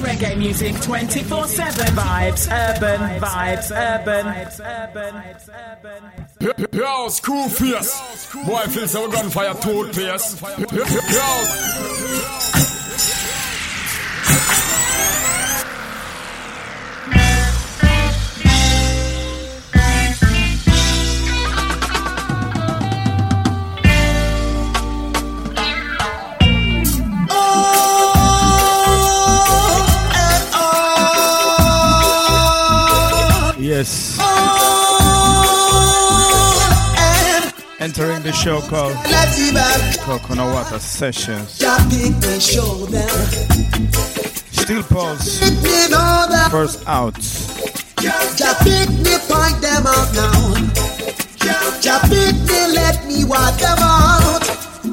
reggae music 24 7. Vibes, urban, vibes, urban. urban Yo, school face. Boy, like we're gunfire toothpaste. Yo. Entering the show called Coconut Water Sessions. Steel Pulse. First out. Just pick me, point them out now. Just pick me, let me wipe them out.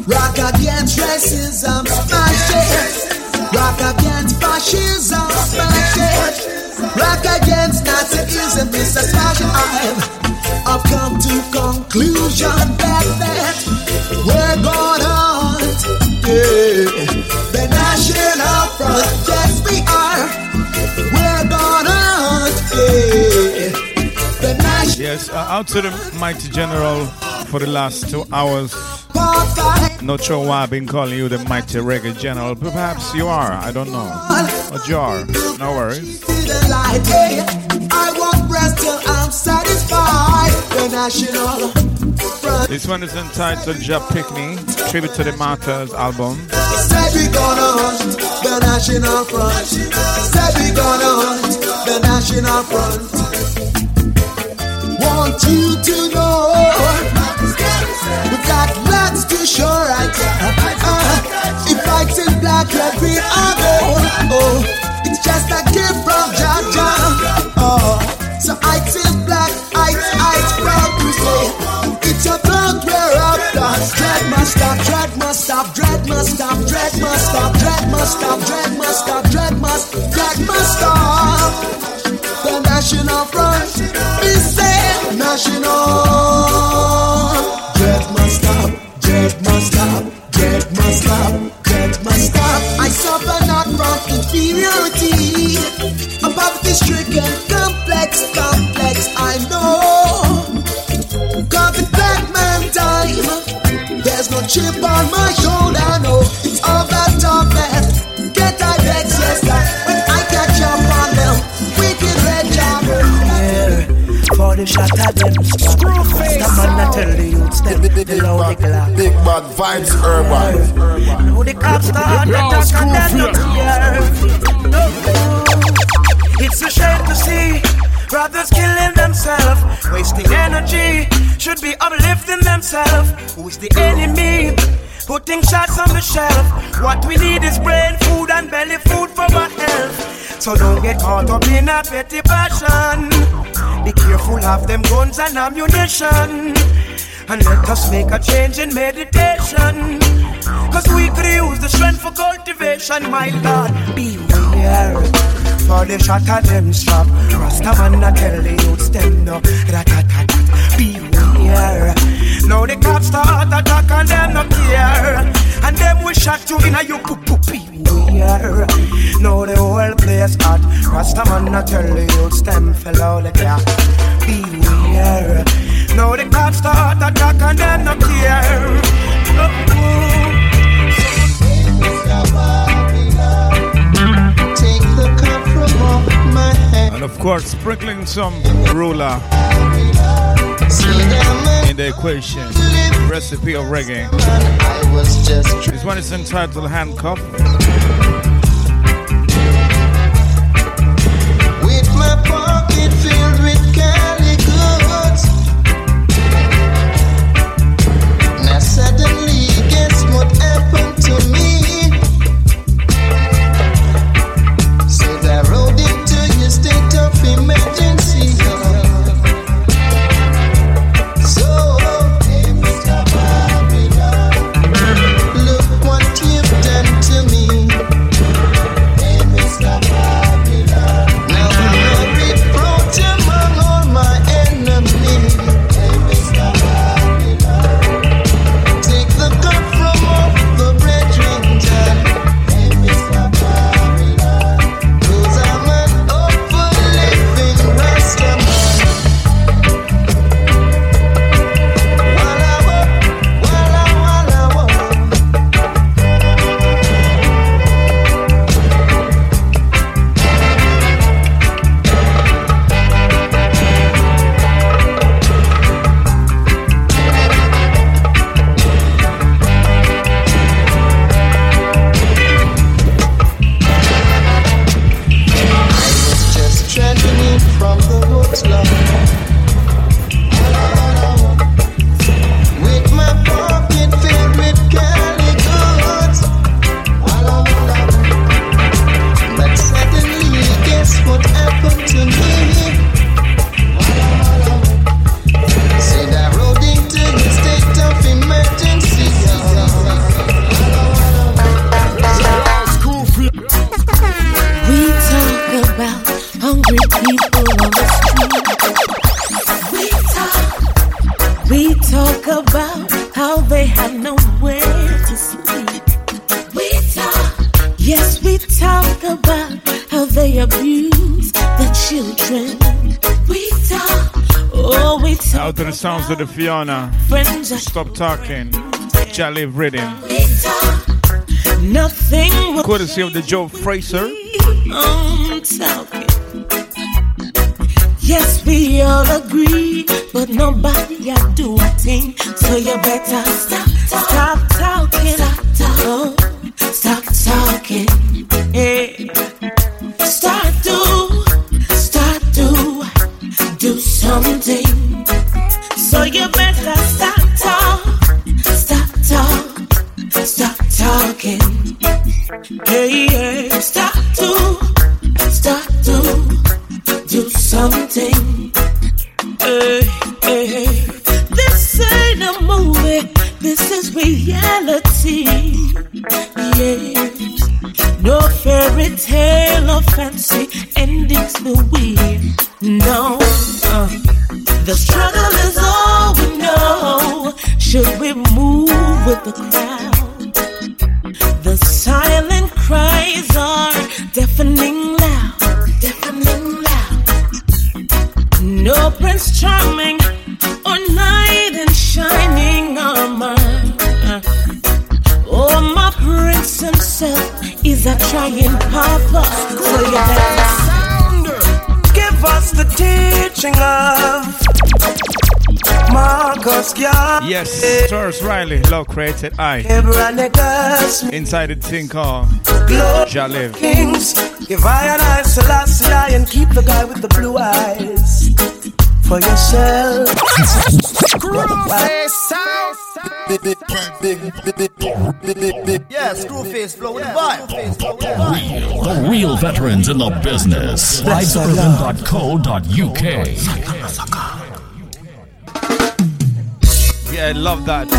Rock against racism, smash it. Rock against fascism, smash it. Rock against Nazism, Mr. Smash I've come to conclusion that, that we're gonna hunt yeah. the national front. Yes, we are. We're gonna hunt yeah. the national. Yes, uh, out to the mighty general for the last two hours. Not sure why I've been calling you the mighty reggae general. Perhaps you are. I don't know. A jar. No worries. Front. This one is entitled Jah Pickney, tribute to the Martyrs album. Said we gonna hunt the national front. Said we gonna hunt the national front. Want you to know We've got lots to show right uh, If I say black, red, green, or Oh, it's just a gift from Jaja Oh, must stop, dread must stop, dread must stop, dread must stop, dread must stop, dread must stop, dread must, dread must stop The national front, we say national Dread must stop, dread must stop, dread must stop, dread must stop. I suffer not from inferiority. A poverty stricken, complex, chip on my shoulder, no. It's all that top man. Get I that. When I catch up on them, wicked red job for the shot at them stop. The man I tell the youths them below the clock. Big bad vibes urban. Know the cops start attack and then no It's a shame to see brothers killing themselves, wasting energy. Should be uplifting themselves. Who's the enemy? Putting shots on the shelf. What we need is brain food and belly food for our health. So don't get caught up in a petty passion. Be careful of them guns and ammunition. And let us make a change in meditation. Cause we could use the strength for cultivation, my lord. God. Beware. For the shot of them stop. Rasta man I tell the youths them no. Rat-tat-tat. Beware. Now the cops start attack and them no care. And them we shot you in a you poop poop beware. Now the whole place hot. Rasta man I tell the youths them fellow like that. Beware. Now the cops start attack and them no care. And of course, sprinkling some ruler in the equation. Recipe of reggae. This one is entitled Handcuff. Sounds of the Fiona. Stop talking. Jolly rhythm. Nothing. Courtesy of the Joe Fraser. Yes, we all agree, but nobody do a thing. So you better stop, stop Marcus Garvey. Yes, Tarrus Riley, Love Created I. Inside the thing called Jaliv. Kings, give I and I Selassie and keep the guy with the blue eyes for yourself. Yeah, Screwface flow with the vibe. Real, the real veterans in the business. Vibesurban.co.uk. Yeah, love that.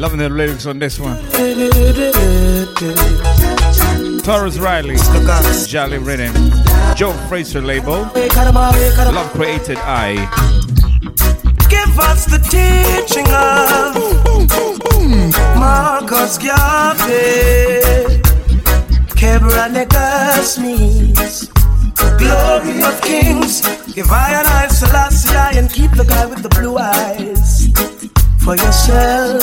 Loving the lyrics on this one. Tarrus Riley, Jolly Rhythm, Joe Fraser label, Love Created I. Give us the teaching of Marcus Garvey, Kebra Nagast, Glory of Kings. Give I and I Selassie and keep the guy with the blue eyes for yourself.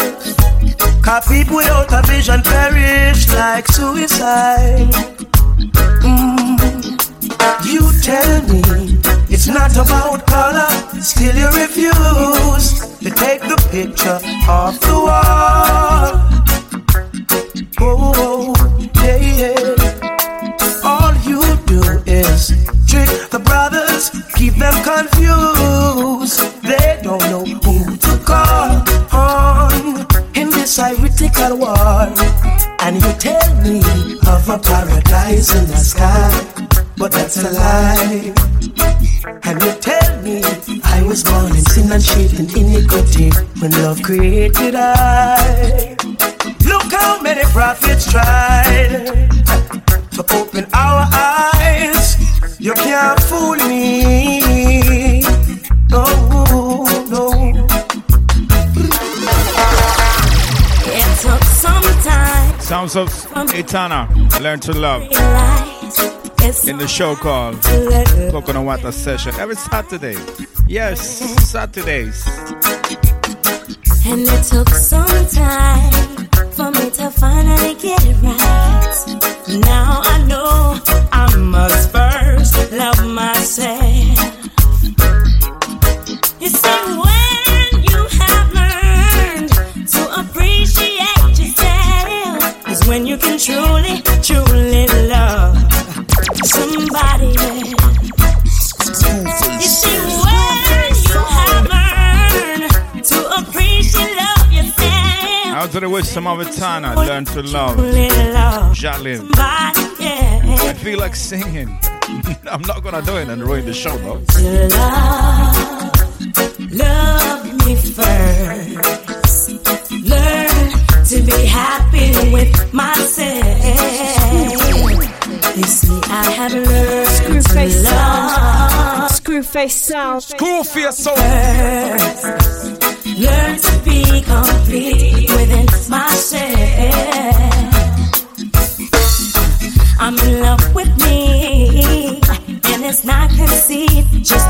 Cause people without a vision perish like suicide. Mm. You tell me it's not about color, still you refuse to take the picture off the wall. Oh, yeah, yeah. All you do is trick the brothers, keep them confused. Ironical war. And you tell me of a paradise in the sky, but that's a lie. And you tell me I was born in sin and shaped in iniquity when love created I. Look how many prophets tried to open our eyes. You can't fool me. Sounds of Etana, Learn to Love. In the show called Coconut Water Session every Saturday. Yes, Saturdays. And it took some time for me to finally get it right. Now I know I must first love myself. You see, when you can truly, truly love somebody. You see, when you have learned to appreciate love yourself. To wish some other time I learned to love. Yeah. I feel like singing. I'm not gonna do it and ruin the show though. Love, love me first. Learn be happy with myself. You see, I have learned Screwface to love. Screwface sound. Screwface sound. Learn to be complete within myself. I'm in love with me, and it's not conceit, just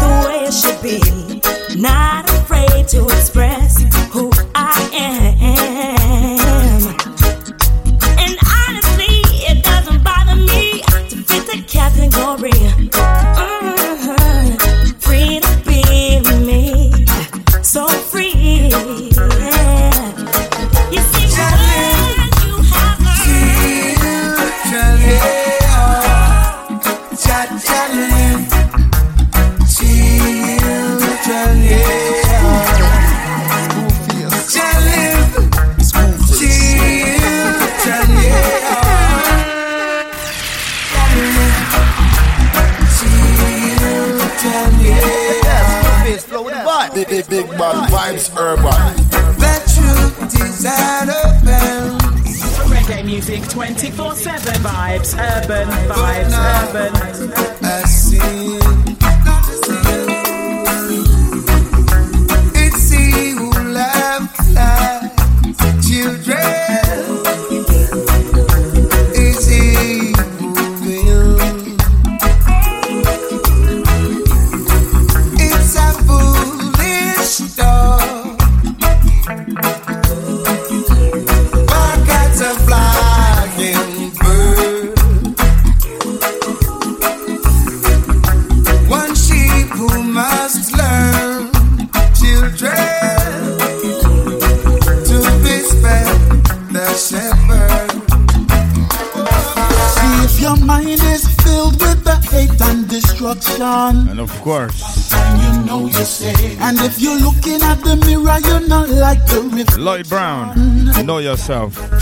yourself.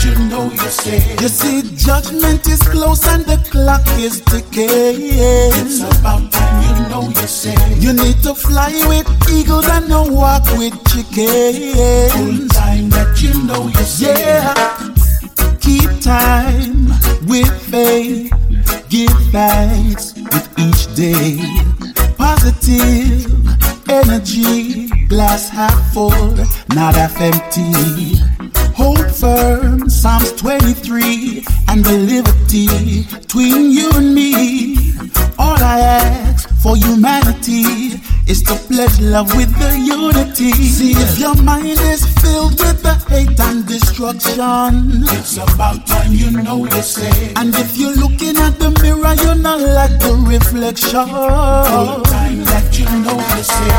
Love with the unity. See if your mind is filled with the hate and destruction. It's about time you know you say. And if you're looking at the mirror, you're not like the reflection. Full time that you know you say.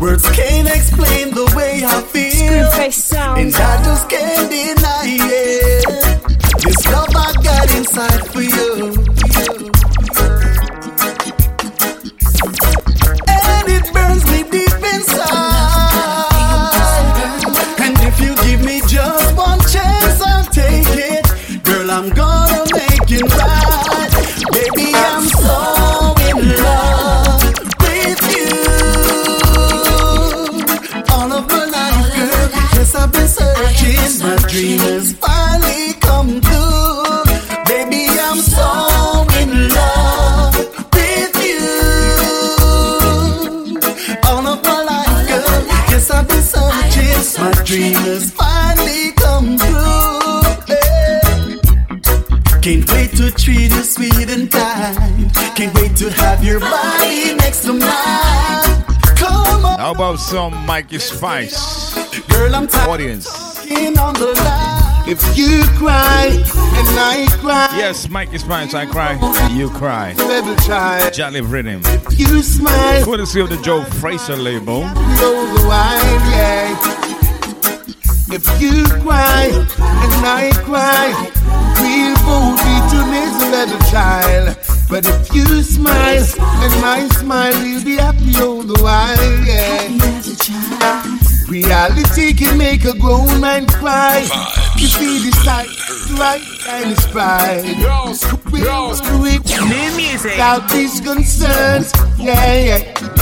Words can't explain the way I feel. Screwface sound. And I just can't deny it. This love I got inside for you. Can't wait to treat you sweet and kind. Can't wait to have your body next to mine. Come on, How about some Mikey Spice? girl, I'm tired Audience. in on the line. If you cry and I cry, Yes, Mikey Spice, I cry, you cry. little child, Jolly Rhythm. you smile, Courtesy of the Joe Fraser label. wine, yeah. If you cry and I cry, we'll both be two days little child. But if you smile and my smile, we'll be happy all the while, yeah. We Reality can make a grown man cry. You see this side, right, and it's pride. Screw it, New music. without these concerns. Yeah, yeah.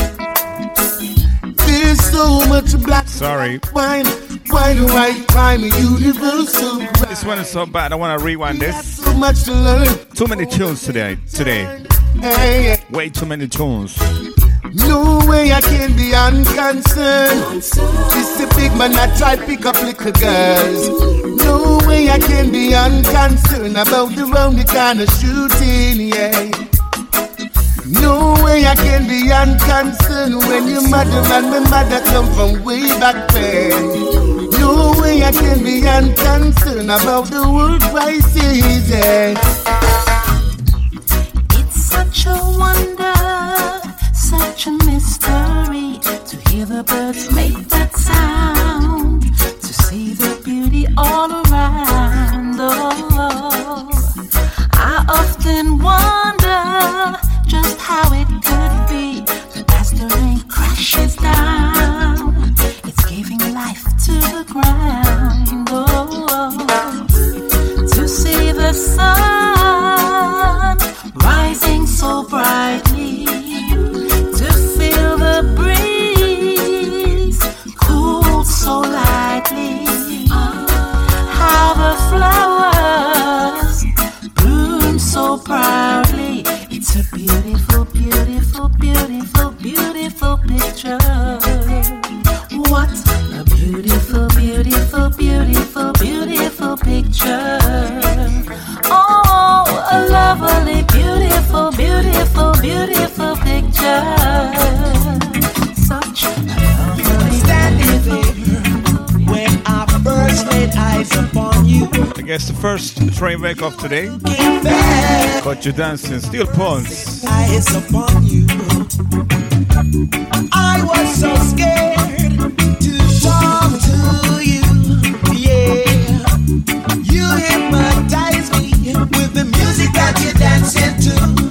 So much black Sorry. wine, wine, white crime, universal. This one is so bad. I want to rewind this. So much to learn. Too many tunes today. Today. Hey. Way too many tunes. No way I can be unconcerned. This a big man, I try pick up little girls. No way I can be unconcerned about the round the kind of shooting, yeah. No way I can be unconcerned when your mother and my mother come from way back when. No way I can be unconcerned about the world crisis. It's such a wonder, such a mystery to hear the birds make that sound, to see the beauty all around. Oh, I often wonder I guess the first train wake of today. caught you dancing. Steel pulse. Eyes upon you. I was so scared to talk to you. Yeah, you hypnotize me with the music that you're dancing to.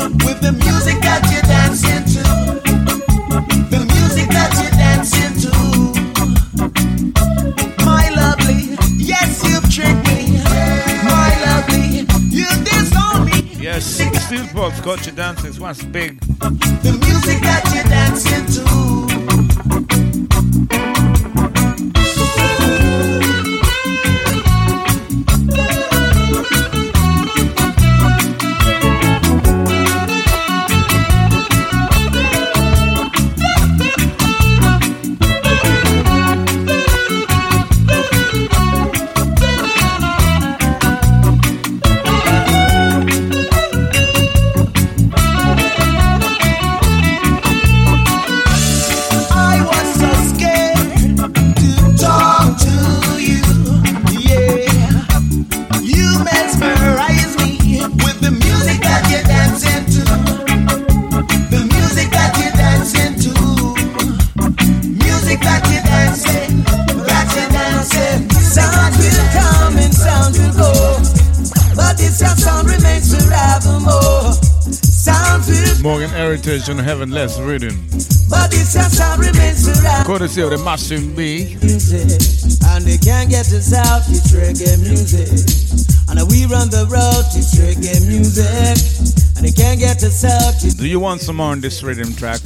Steel pulse. Got you dancing. To My lovely yes you've tricked me My lovely you're this one's big. The music that you're dancing to. Morgan Heritage and Heavenless Rhythm. but this sound remains forever. Courtesy of the Massive B. music, and they can't get us out. It's reggae music, and we run the road. It's reggae music, and they can't get us out. Do you want some more on this rhythm track?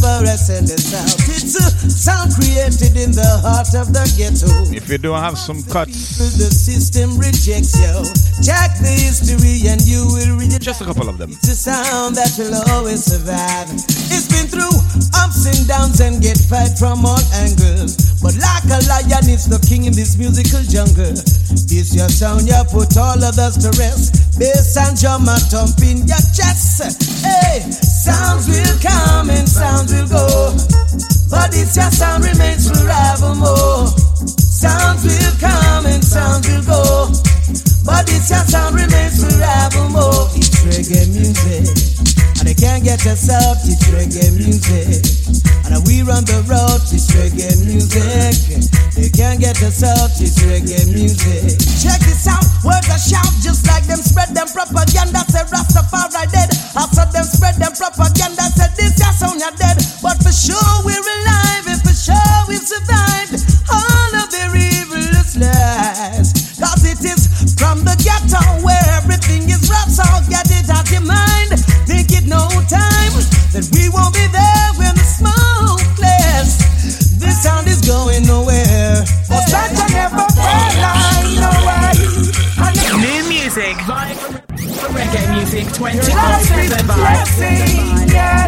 The forest and the south. It's a sound created in the heart of the ghetto. If you don't have some cuts, The system rejects you. Check the history, and you will read it. just a couple of them. It's a sound that will always survive. It's been through ups and downs and get fight from all angles. But like a lion, it's the king in this musical jungle. This your sound, you put all others to rest. Bass and drum are thumping your chest. Hey, sounds will come and sounds will go. But this your sound remains forevermore. Sounds will come and sounds will go. But this your sound remains forevermore. It's reggae music. And they can't get out, it's reggae music. And we run the road, it's reggae music. They can't get us out, it's reggae music. Check this out, words are shout just like them spread them propaganda. Say Rastafari dead. After them spread them propaganda, said this your sound dead. But for sure we're alive, and for sure we've survived all of their evilest lies. Cause it is from the ghetto music 24 Life is 7 blessing, yeah.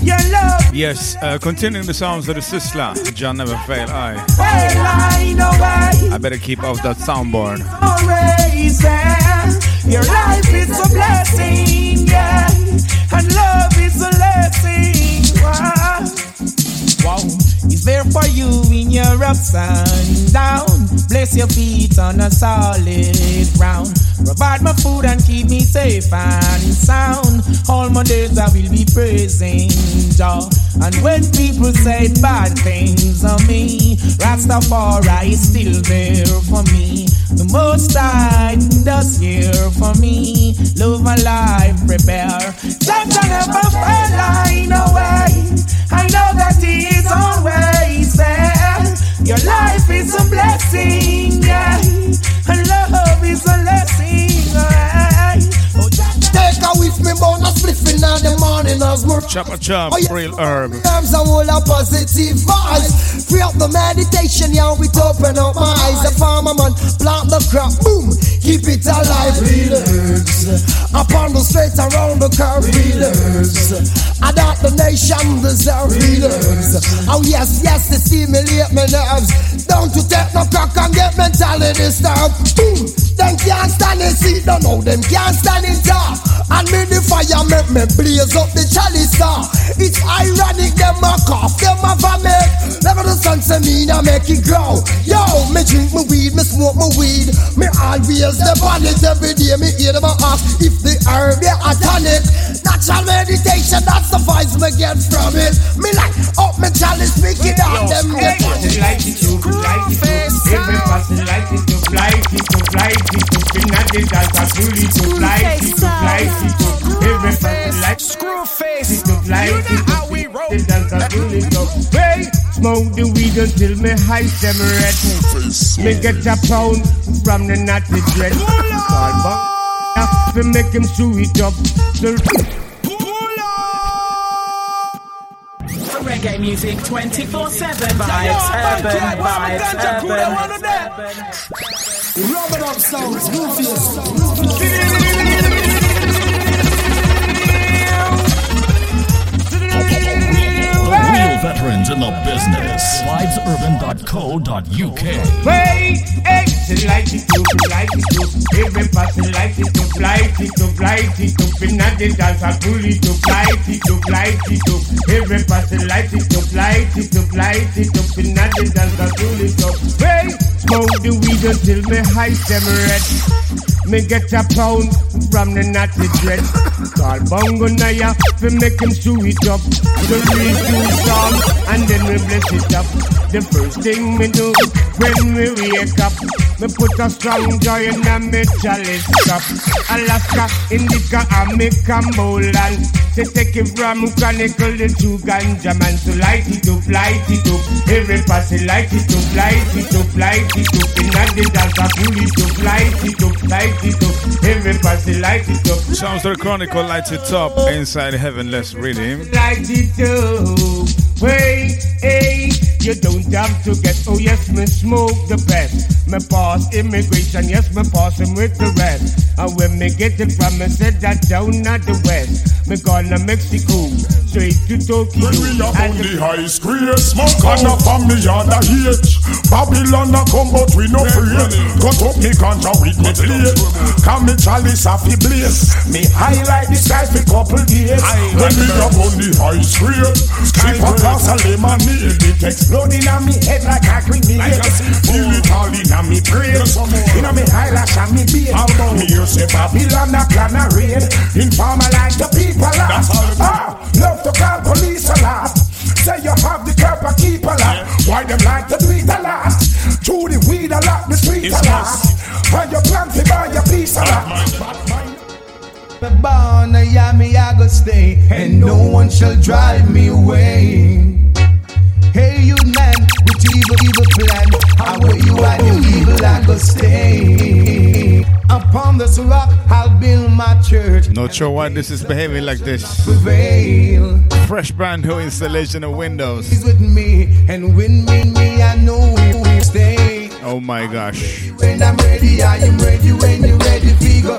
Your love, Yes, uh, continuing the sounds of the Sizzla. John never fail. I. frontline, no way. I better keep off that soundboard. Your life is a blessing, yeah, and love is a blessing. Wow. wow, He's there for you in your ups and downs. Bless your feet on a solid ground. Provide my food and keep me safe and sound. All my days I will be praising Jah. And when people say bad things on me, Rastafari is still there for me. The most I does here for me. Love my life prepare. Jah Jah a spliff the morning as more Chop a chop, Oh, yeah. real herb. Herbs and all a positive vibes. Free up the meditation, yeah, we open up my eyes. The farmer man plant the crop, boom, keep it alive. Real herbs, upon the straight around the curve. Real herbs, I thought the nation deserve real herbs. Oh yes, yes, they stimulate my nerves. Don't you take no crack and get mentality disturbed. Boom, them can't stand it, see, don't know them can't stand it up. And me the fire make me blaze up the chalice. It's ironic, them a cough, them a vomit. Never the sun say me now make it grow. Yo, me drink my weed, me smoke my weed. Me always the on it every day. Me hear them a ask if the herb yeah a tonic. Natural meditation, that's the vibes me get from it. Me like up me chalice, make it out them get it. like it to like it to every person like it to fly it to fly it to spin at the dance I pull it to fly it to fly it to every person like Screw face. it to fly it to the dance I pull it to hey smoke the weed until me high them red me get a pound from the natty dread call back to make him chew it up For reggae music 24 7 vibes. Urban vibes. Urban. Rub it up sounds, Rufus. Veterans in the business. Vibesurban.co.uk. Wait, hey, she like it she like it too. Every person like it to fly it to fly it spin at the dance and pull it to fly it to fly it to. Every person like it to fly it to fly it spin at the dance and pull it to. Wait, smoke the weed until me high red. Me get a pound from the natty dread. Call Bongo Naya to make him chew it up. The real two and then we bless it up. The first thing we do when we wake up, we put a strong joy in a chalice cup. Alaska, Indica, and me Cambolan. They take it from Chronicle the two ganja man. So light it up, light it up. Every person light it up, light it up, light it up. In the dance, I pull it up, light it up, light it up. Every person light it up. Sounds the Chronicle lights it up inside heaven. Let's read him. Light it up. Wait, hey, you don't have to get. Oh yes, me smoke the best. Me pass immigration, yes, me pass him with the rest. And when me get it from, me said that down at the west. Me gonna Mexico, straight to Tokyo. When we are on the high screen, smoke on a family on the hate. Babylon a come, but we no afraid. Cut up me ganja with me plate. Come me chalice off the blaze. Me highlight the skies for couple days. When we are on the high a glass of lemonade. It exploding on me head like a grenade. Feel it all in a me brain. In a me eyelash and me beard. Me hear say Babylon a plan a raid. Informer like the people lot. Ah, love to call police a lot. Say you have the curb to keep a lot. Why them like to do it a lot? Through the weed a lot, the street a lot. And you plan to buy your piece a lot. Me born a yummy, I go stay, and no one shall drive me away. Hey, you man, with evil, evil plan, how will you are the evil, I go stay. Upon this rock, I'll build my church. Not sure why this is behaving like this. Prevail. Fresh brand new installation of Windows. He's with me, and when me, me, I know we will stay. Oh my gosh. When I'm ready, I am ready. When you're ready, figure,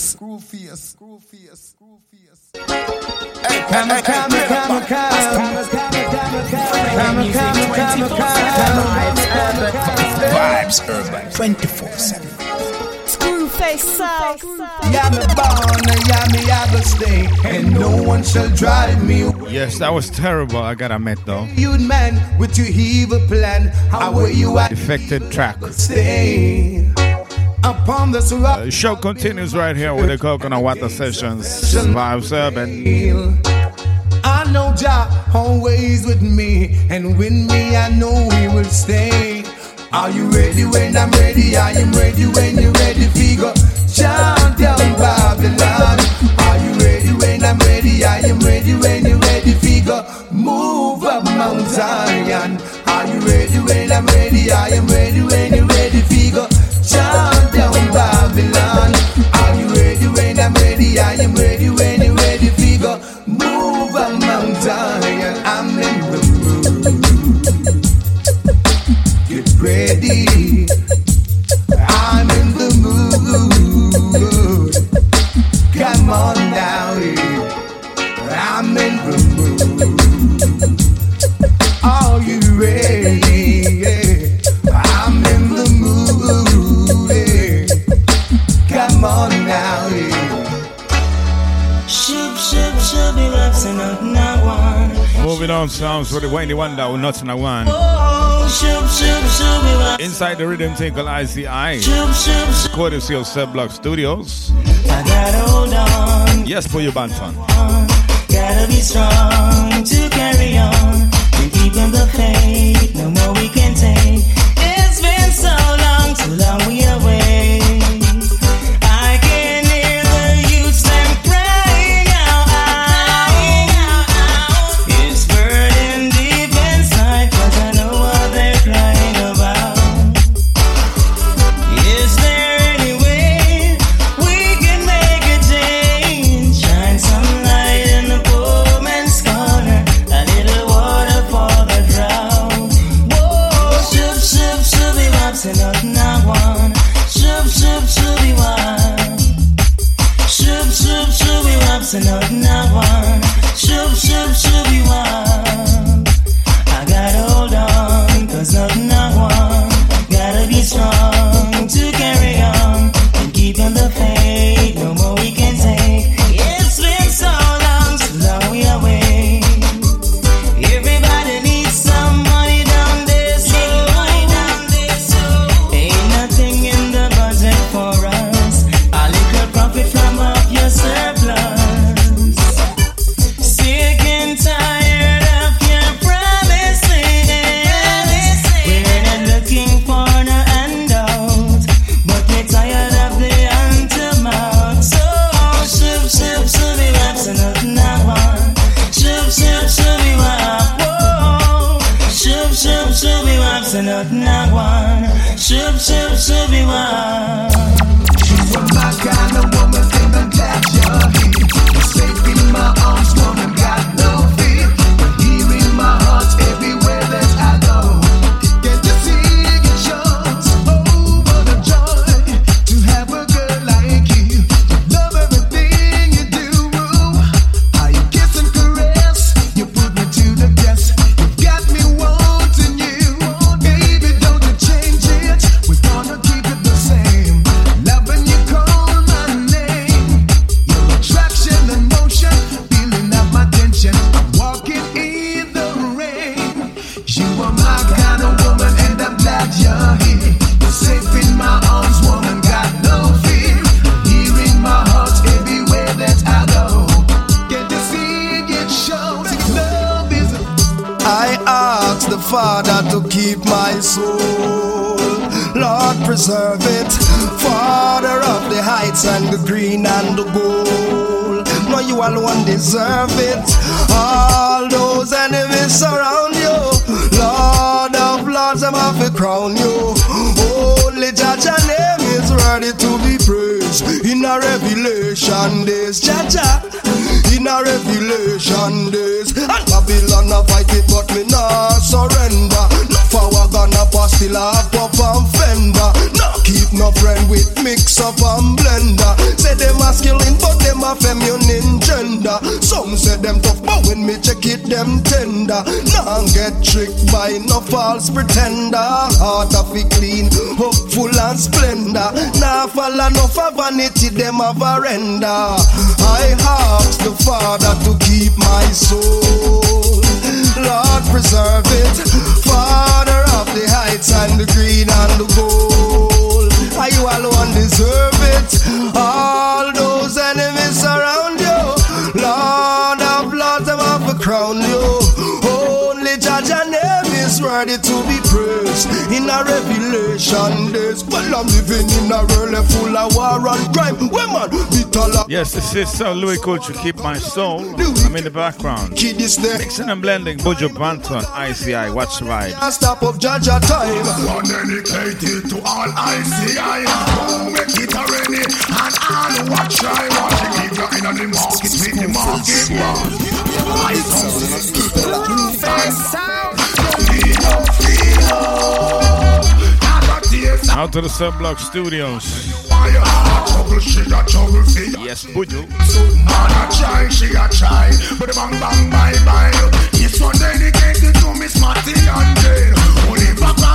Come, come, come, come, come, come, come, come, Vibes Urban 24 7. Screwface sauce. Yeah, me born, yeah, me I go stay, and no one shall drive me away. Yes, that was terrible, I gotta admit though. You man with your evil plan, how will you at Defected track. stay upon this rock? The show continues right here with the Coconut Water Sessions. Vibes Urban. I know Jah always with me, and with me I know He will stay. Are you ready when I'm ready? I am ready when you're ready. Figure, shout down Babylon. Are you ready when I'm ready? I am ready when you're ready. Figure, move up Mount Zion. Are you ready when I'm ready? I am ready when you're ready. Figure, shout down Babylon. Are you ready when I'm ready? I am ready when you're ready. Figure, move up Mount Zion. I'm in the mood. Get ready. I'm in the mood. Come on Moving on sounds for the Wayne Wonder with Nothing I Want. Oh, shoop, shoop, shoop, be raps. Inside the rhythm tinkle ICI. Courtesy of Sub Block Studios. Yes, for your band fun. gotta be strong to carry on. The faith, no more we can take. It's been so long, too long we away. Yes, this is Sir Louis Culture, Keep My Soul. I'm in the background. Mixing and blending, Buju Banton, ICI, What's Right. I stop of Jaja time. I'm dedicated to all ICI. Don't make it a rainy and all watch I watch. Keep your in on the market, make the market. My Out to the Sunblock Studios. Fire, trouble, shit, trouble. Yes, Bunyo. So man a try, she a try, but bang bang bye bye. This one dedicated to Miss Martin and Jane. Only Papa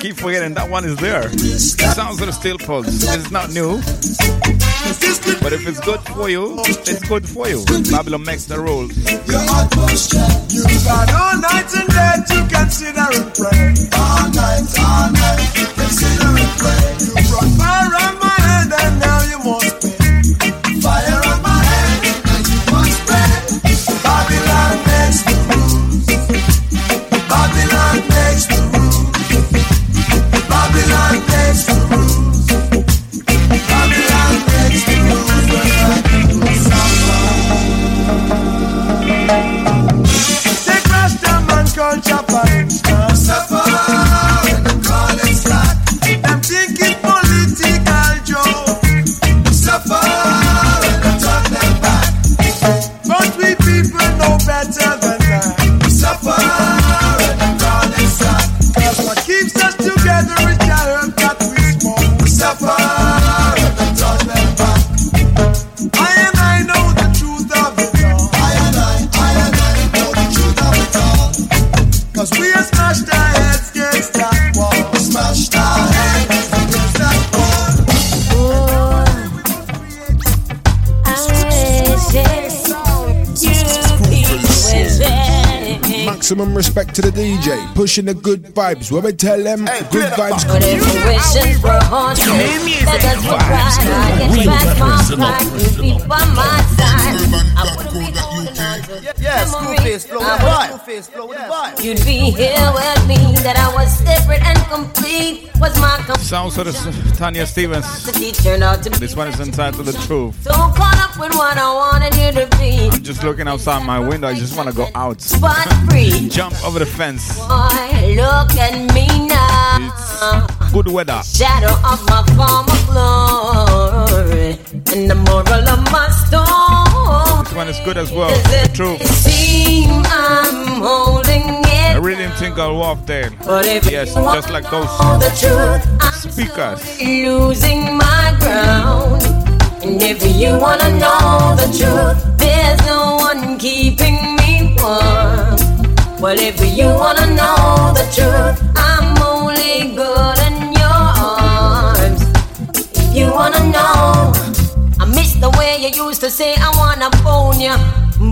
keep forgetting that one is there. Sounds of the Steel Pulse. It's not new. But if it's good for you, it's good for you. Babylon makes the rules. You got all night and day to consider and pray. All night, all night, DJ, pushing the good vibes. What we tell them good vibes come. Whatever wishes were haunted, let us be bright. I get back my pride, you be by my side. I wouldn't be holding on to Yeah, Screwface flow with the vibe. Screwface flow with vibe. You'd be here with me, that I was separate and complete. Was my Sounds of the Tanya Stephens. capacity turned out to be This one is entitled The Truth. so caught up with what I wanted you to be. I'm just looking outside my window. I just want to go out. But free, Jump over the fence. boy, look at me now. Good weather. Shadow of my former glory, and the moral of my story. This one is good as well. The Truth. Seem I'm holding it. really didn't think I'll walk if Yes, just like those the truth, speakers. losing my ground. And if you wanna know the truth, there's no one keeping me warm. Well, if you wanna know the truth, I'm only good in your arms. If you wanna know, you used to say I wanna phone ya,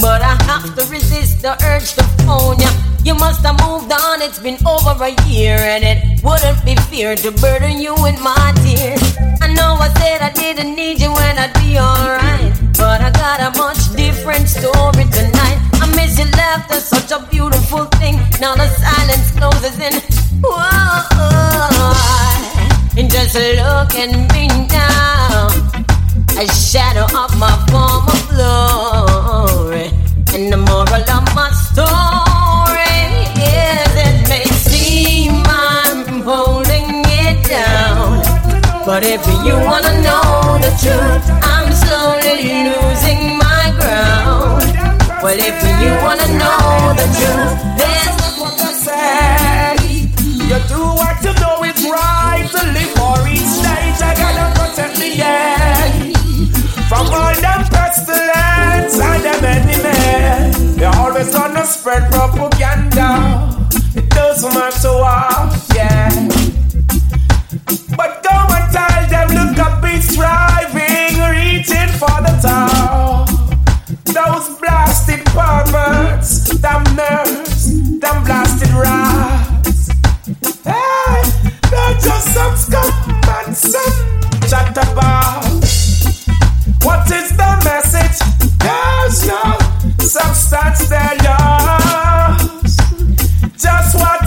but I have to resist the urge to phone ya. You must have moved on, it's been over a year, and it wouldn't be fair to burden you with my tears. I know I said I didn't need you when I'd be alright, but I got a much different story tonight. I miss your laughter, such a beautiful thing. Now the silence closes in. Whoa, and just look at me now a shadow of my former glory. And the moral of my story is it may seem I'm holding it down. But if you wanna know the truth, I'm slowly losing my ground. Well, if you wanna know the truth, there's what I say. You do what pestilence and them enemies. They're always gonna spread propaganda. It doesn't matter what, yeah. But go and tell them, look up, it's striving, reaching for the top. Those blasted perverts, them nerds, them blasted rats. Hey, they're just some scum and some chatterbox. What is the message? There's no substance there, lost. Just what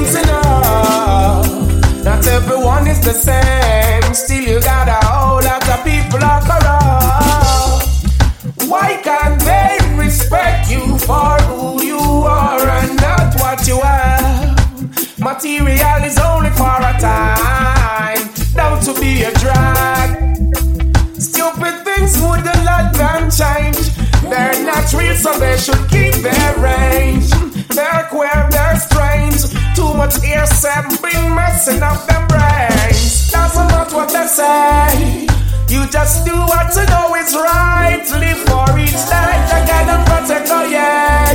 doesn't seem to know. Not everyone is the same. Still, you got a whole lot of people are corrupt. Why can't they respect you for who you are and not what you have? Material is only for a time, down to be a drag. Stupid things wouldn't let them change. They're not real, so they should keep their range. They're queer, they're strange. Too much hearsay been messing up them brains. Doesn't matter what they say. You just do what you know is right. Live for each day. I gotta protect all yeah.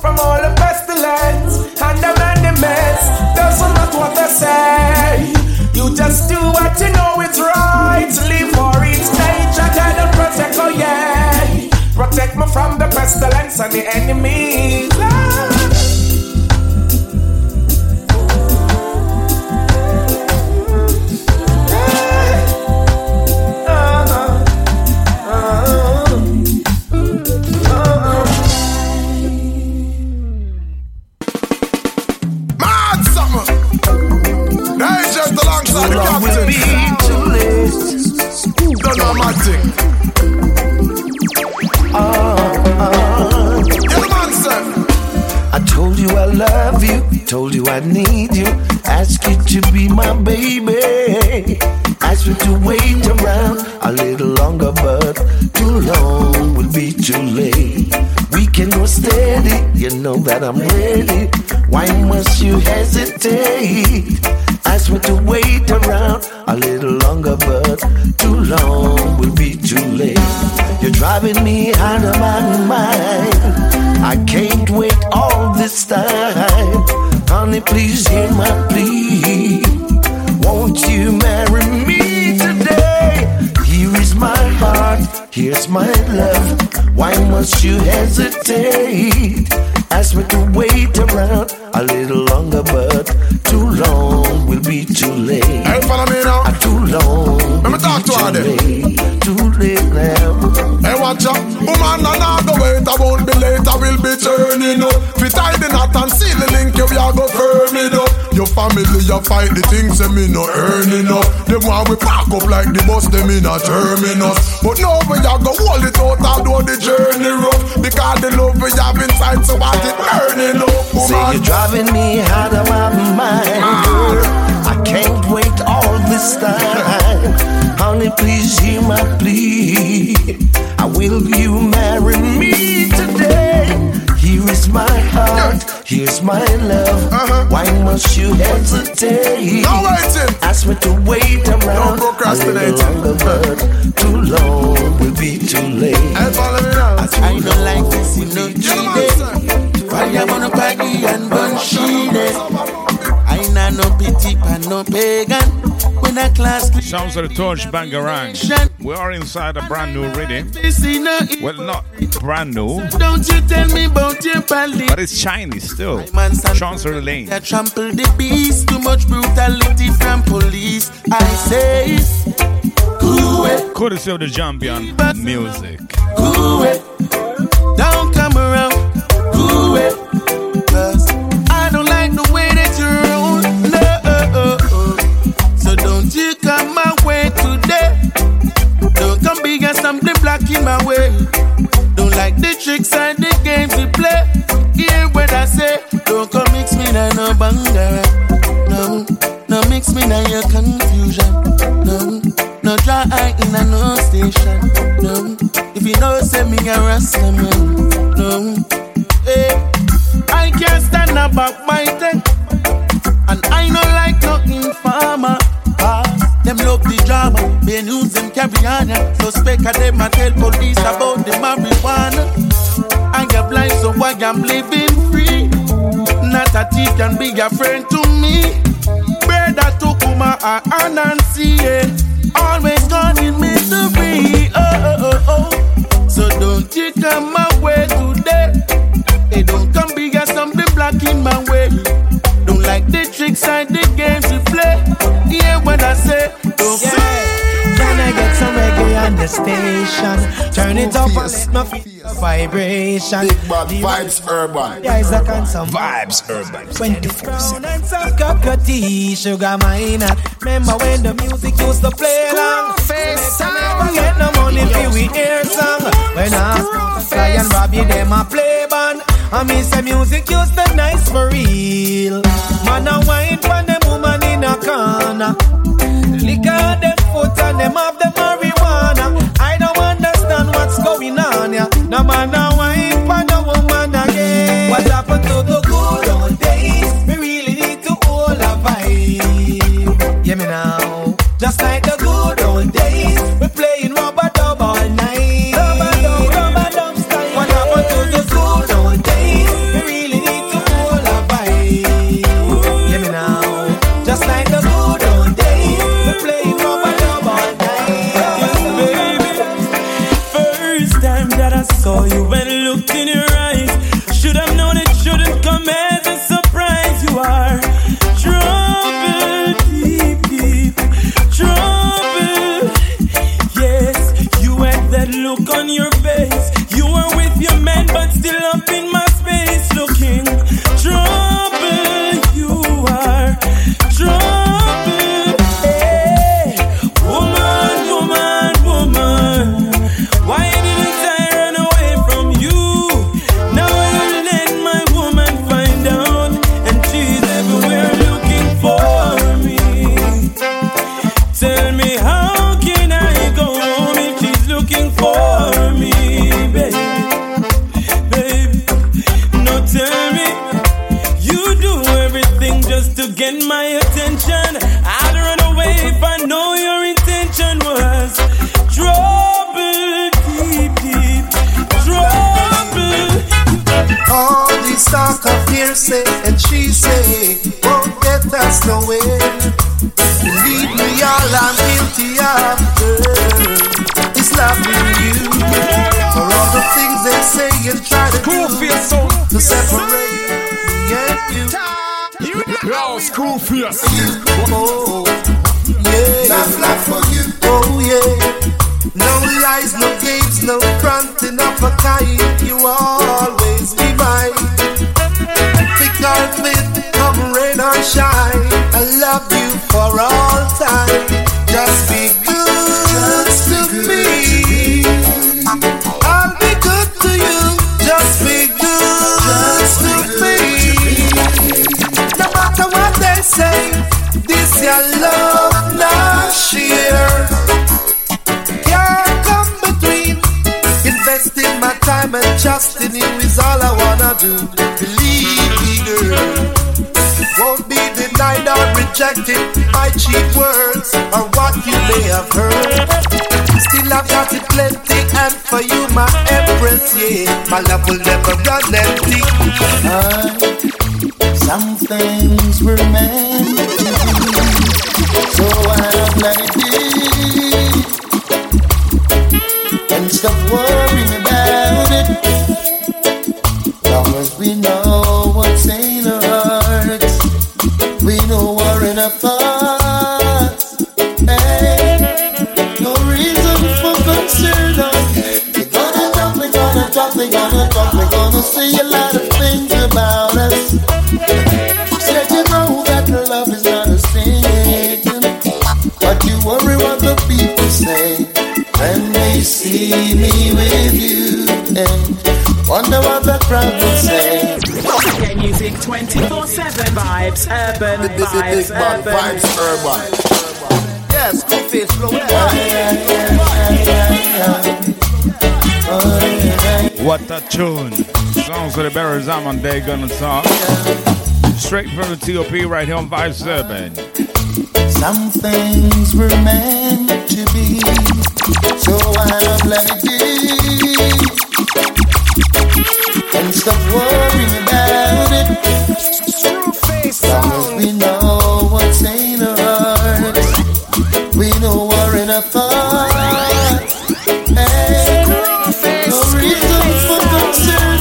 From all the pestilence and the enemies. Doesn't matter what they say. You just do what you know is right. Live for each day. I gotta protect all yeah. Protect me from the pestilence and the enemies. Mad my the man said. I told you I love you, told you I need you, ask you to be my baby. Ask you to wait around a little longer, but too long will be too late. We can go steady, you know that I'm ready. Why must you hesitate? Ask me to wait around a little longer, but too long will be too late. You're driving me out of my mind. I can't wait all this time. Honey, please hear my plea. Won't you marry me today? Here is my heart, here's my love. Why must you hesitate? Ask me to wait around a little longer, but too long be too late. Hey, follow me now. Uh, too long. Let me talk to her then. Too late now. Hey, watch out. Woman, I not go wait. I won't be late. I will be turning up. Fit tie the knot and seal the link. You are go firm it up. Your family, you fight the things that me no earning up. Them want we pack up like the bus, them in a terminus. But now we are go hold it out, although the journey rough. Because the love we have inside, so I it burning up. Say Woman. you're driving me out of my mind, girl. I can't wait all this time. Honey, please hear my plea. I will you marry me today? Here is my heart, here's my love. Uh-huh. Why must you hesitate? No waiting. Ask me to wait around Don't procrastinate. a longer, but too long will be too late. Hey, follow me now. I don't like this in no Yeah, the man cheating. said. Why you wanna party and bun I nah no pity pa no pagan. When a class Sounds of the Torch Bangarang. We are inside a brand new rhythm. Well, not brand new, Don't you tell me about your pally. but it's Chinese still. Chancery Lane. That trample the beast. Too much brutality from police. I say, Courtesy of the champion music. cool tricks and the games so I am living free. Not a thief can be a friend to me. Brother Tukuma and Anansi, yeah. Always gone in misery. Oh, oh, oh, oh. So don't you come my way today. They don't come be as something black in my way. Don't like the tricks and the games you play. Yeah, when I say, don't Can I get some reggae on the station? Turn it up and let me feel the vibration. Big bad vibes urban. Yeah, it's a consum. Vibes urban. When the crown and some cockatoo sugar mine. Remember when the music used to play along? Face never get no money for we hear song. When I Sly and Robbie them a play band. I miss the music used to nice for real. Man a wine for them woman in a corner. Liquor them foot and them have the marijuana. Going on, yeah. No man a wine for no woman again. What happened to the good old days? We really need to hold a vibe. Yeah, me now. Just like the School fierce. Oh, yeah. That's life for you. Oh, yeah. No lies, no games, no fronting of a kind. You always be mine. Thick or thin, come rain or shine. I love you for all time. Just be do. Believe me, girl. Won't be denied or rejected by cheap words or what you may have heard. Still I've got it plenty and for you my empress, yeah. My love will never run empty. Some things were meant to be, so I've let it be. And stop worrying about it. We know what's in our hearts, we know we're in a thoughts. Hey, no reason for concern. We're gonna talk, we're gonna talk, we're gonna talk, we're gonna say a lot of things about us. Said you know that love is not a sin, but you worry what the people say when they see me with you. And wonder what the crowd will say. Reggae music 24 7 vibes, urban Big, big, big, vibes, big bad urban. vibes urban. Yes, cool face flow. What a tune. Songs of the Beres Hammond Day gonna talk. Straight from the TOP right here on Vibes Urban. Some things were meant to be, so I've let it be. And stop worrying about it. Long as we know what's in our hearts, we no for concern.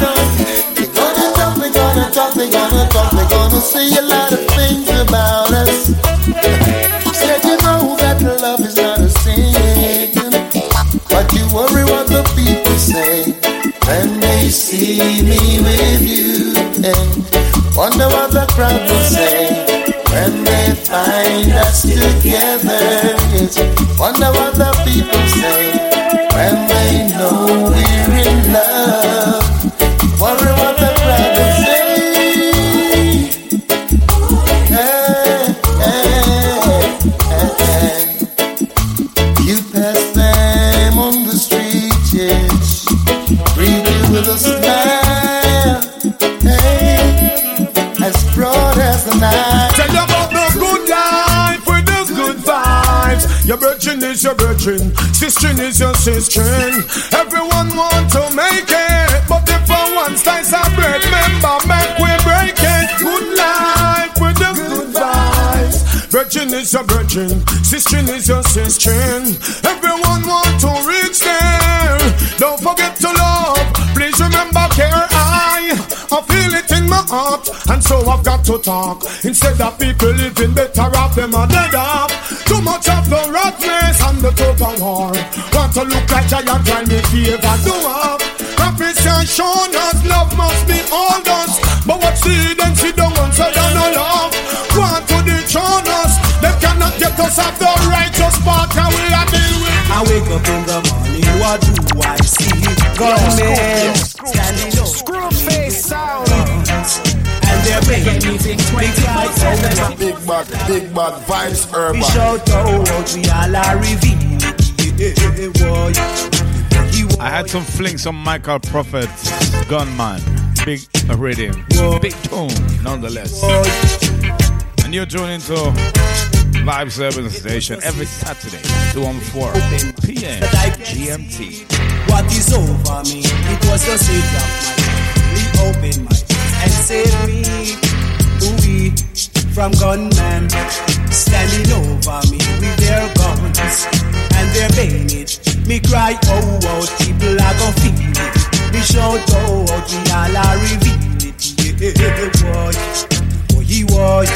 We're gonna talk, we're gonna talk, we're gonna talk, we're gonna say a lot of things about us. See me with you. And wonder what the crowd will say when they find us together. Yes. Wonder what the people say when they is sister. Everyone want to make it, but if for one slice of bread, remember make we break it. Good life with the good vibes. Virgin is your virgin, sister is your sister. Everyone want to reach there. Don't forget to love. Please remember care. I, I feel it in my heart, and so I've got to talk. Instead of people living better off, them are dead off. Too much of the race and the total war. Want to look like giant, try me favor, do up. Prophets are shown us love must be all us. But what's see then she don't want so don't no love. Want to dethrone us, they cannot get us off the righteous path, and we are deal with. I wake up in the morning, what do I see? Gunmen standing up. Screw face sound. And they're begging me to big lights over. Big bad, big bad vibes urban. We shout out, we all are revealed. I had some flings on Michael Prophet's Gunman. Big rhythm. Big tune, nonetheless. And you're tuning into Vibes Urban Station every Saturday, 2 on 4 p.m. GMT. What is over me? It was the savior of my opened my eyes and saved me. Ooh, from gunmen standing over me with their guns and their bayonets. Me cry, oh, oh, people are gonna feel it. Me shout, oh, oh, we all are reveal it. Yeah, boy, boy, he was.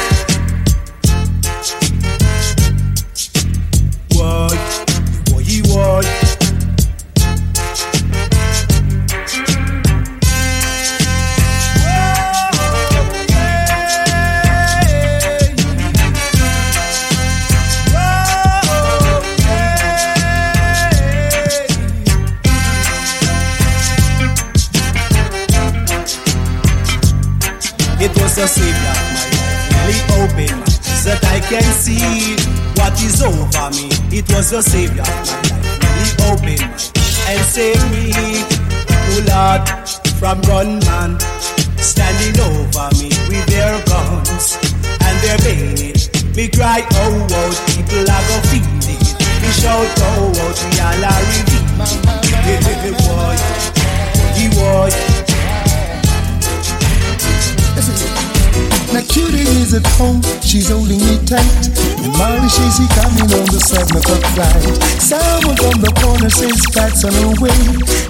Boy, boy, he the savior my life. Really open my eyes that I can see what is over me. It was the savior my life. Really open my and save me, oh Lord, from gunman standing over me with their guns and their bayonets. Me cry, oh, oh, people are gonna feel it. Me shout, oh, oh, we all are hey, hey, boy, he was. Now cutie is at home, she's holding me tight. And Molly she's coming on the seven o'clock flight. Someone from the corner says Pat's on her way.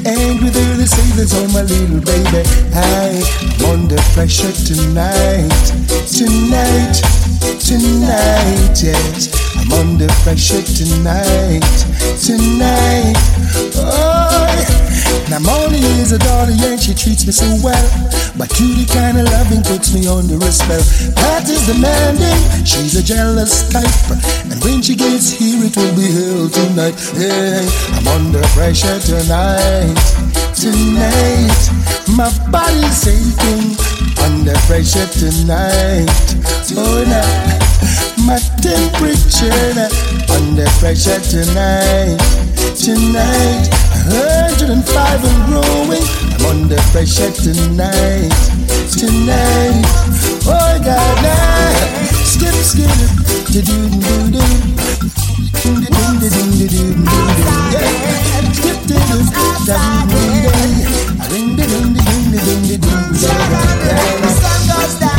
And with her they say there's all my little baby. I'm under pressure tonight, tonight, tonight, yes. I'm under pressure tonight, tonight. Oh, now Molly is a daughter and she treats me so well. But cutie kind of loving puts me under a spell. Pat is demanding, she's a jealous type. And when she gets here, it will be hell tonight. Hey, I'm under pressure tonight, tonight. My body's aching under pressure tonight. Oh, my temperature under pressure tonight, tonight. 105 and growing. I'm under pressure tonight, tonight. Oh God, now skip, skip, do do do do do do do do do do do. Skip to the The sun goes down,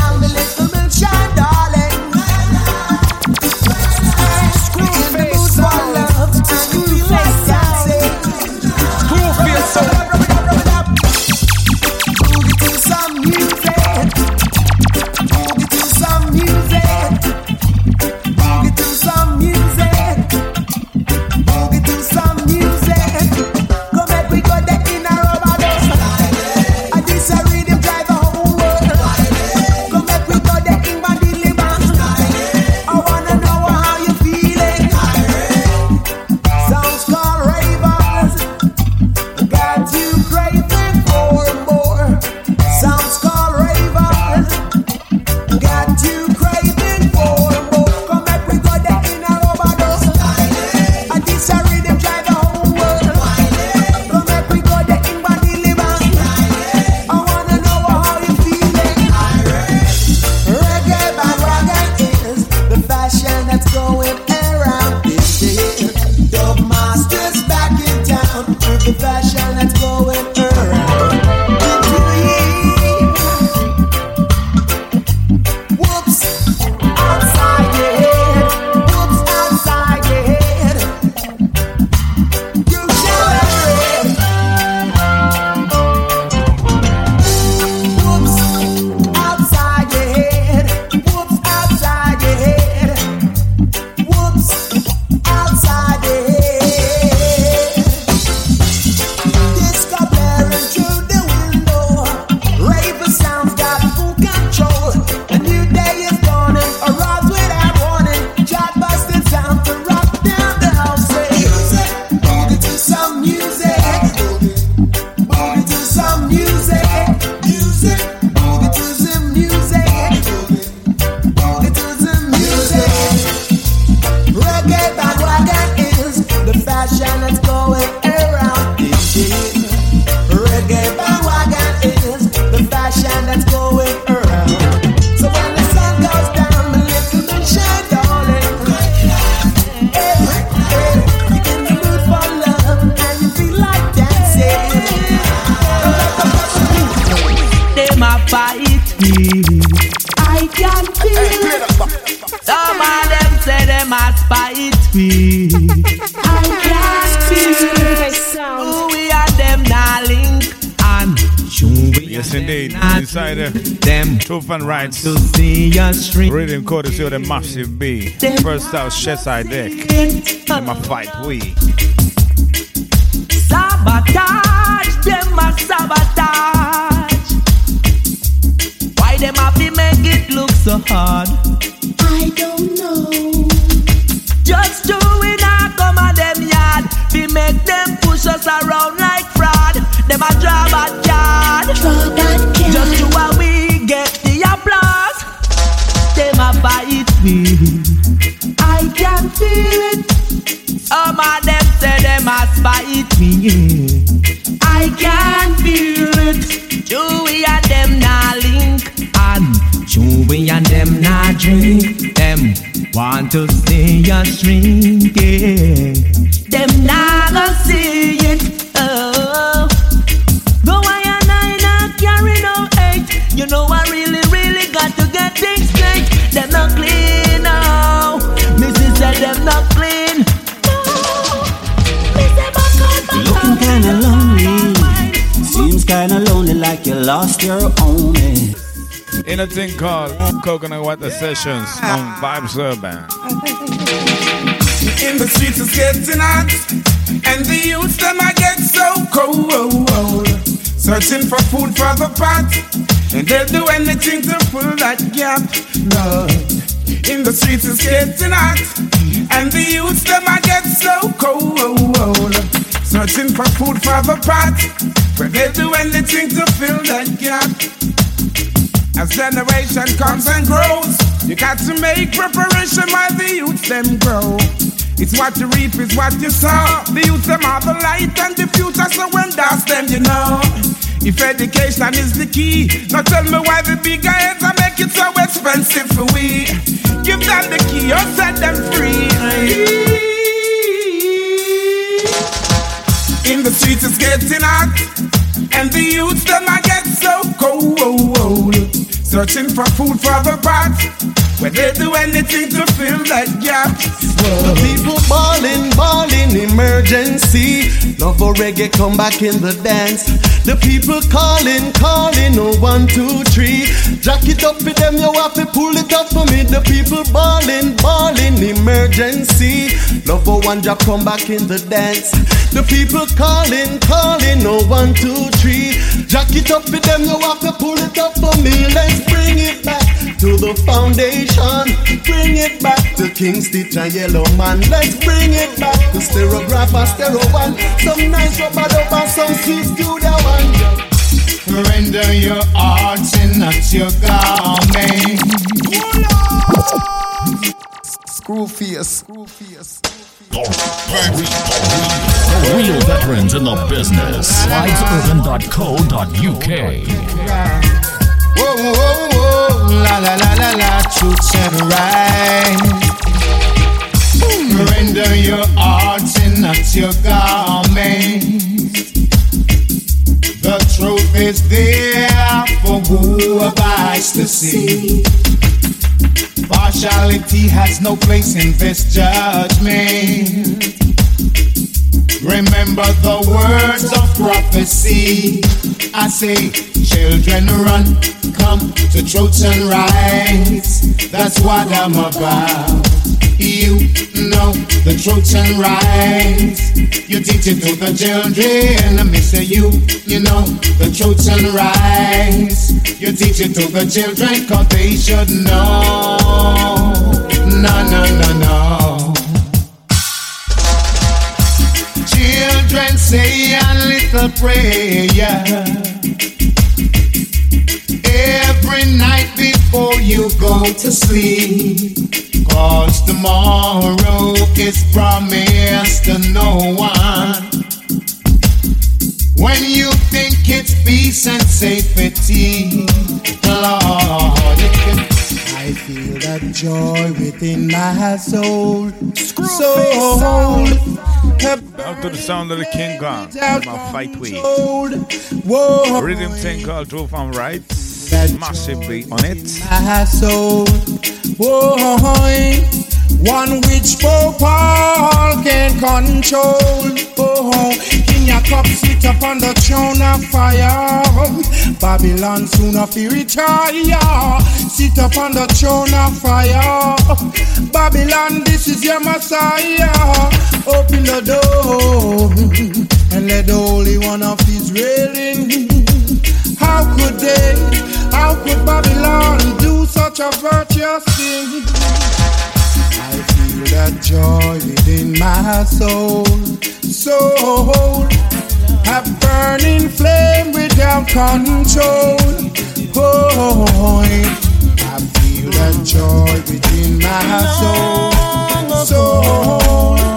Truth and Rights. To see us shrink. Reading courtesy of the Massive B. First out, Cheshire Deck. A fight we. See us shrinking. Them nah gonna see it. Oh. Though I and I not carry no hate, you know I really, really got to get things straight. Them not clean now. Missy said them not clean. Looking kinda lonely. Seems kinda lonely like you lost your own. In a thing called Coconut Water Sessions on Vibes Urban. In the streets it's getting hot, and the youths them I get so cold. Searching for food for the pot, and they'll do anything to fill that gap. Lord, in the streets it's getting hot, and the youths them I get so cold. Searching for food for the pot, but they'll do anything to fill that gap. As generation comes and grows, you got to make preparation while the youth them grow. It's what you reap, is what you sow. The youth them are the light and the future, so when that's them, you know. If education is the key, now tell me why the big heads are make it so expensive for we. Give them the key or set them free. In the streets it's getting hot, and the youths them I get so cold. Searching for food for the pot, where they do anything to fill that gap. The people balling, balling, emergency. Love or reggae, come back in the dance. The people calling, calling, oh one, two, three. Jack it up for them, you have to pull it up for me. The people balling, balling, emergency. Love or one drop, come back in the dance. The people calling, calling, oh one, two, three. Jack it up for them, you have to pull it up for me. Let's bring it back to the foundation. Bring it back to King Stitt and Yellow Man. Let's bring it back to Stereograph and Stereo One. Some nice rubber dub and some sweet studio one. Render your arts and not your garment. Screw face. Screw face. The real veterans in the business. Vibesurban.co.uk. Whoa, whoa, whoa, la la la la la, truth and right. Render your arts and not your garment. The truth is there for who abides to see. Partiality has no place in this judgment. Remember the words of prophecy. I say, children, run, come to truth and rights. That's what I'm about. You know the truth and rights. You teach it to the children. Say you, you know the truth and rights. You teach it to the children cause they should know. No, no, no, no. Little prayer every night before you go to sleep. Cause tomorrow is promised to no one. when you think it's peace and safety. Lord, you can I feel that joy within my soul. Soul. Out to the sound of the King Kong. My fight way. Whoa. Rhythm thing called True from Right. Massive beat on it. My soul. Whoa. One which Pope Paul can control. Oh, King Jacob sit upon the throne of fire. Babylon soon of retire. Sit upon the throne of fire. Babylon, this is your Messiah. Open the door and let the Holy One of Israel in. How could they? How could Babylon do such a virtuous thing? I feel that joy within my soul. Soul, a burning flame without control. Oh, I feel that joy within my soul. Soul,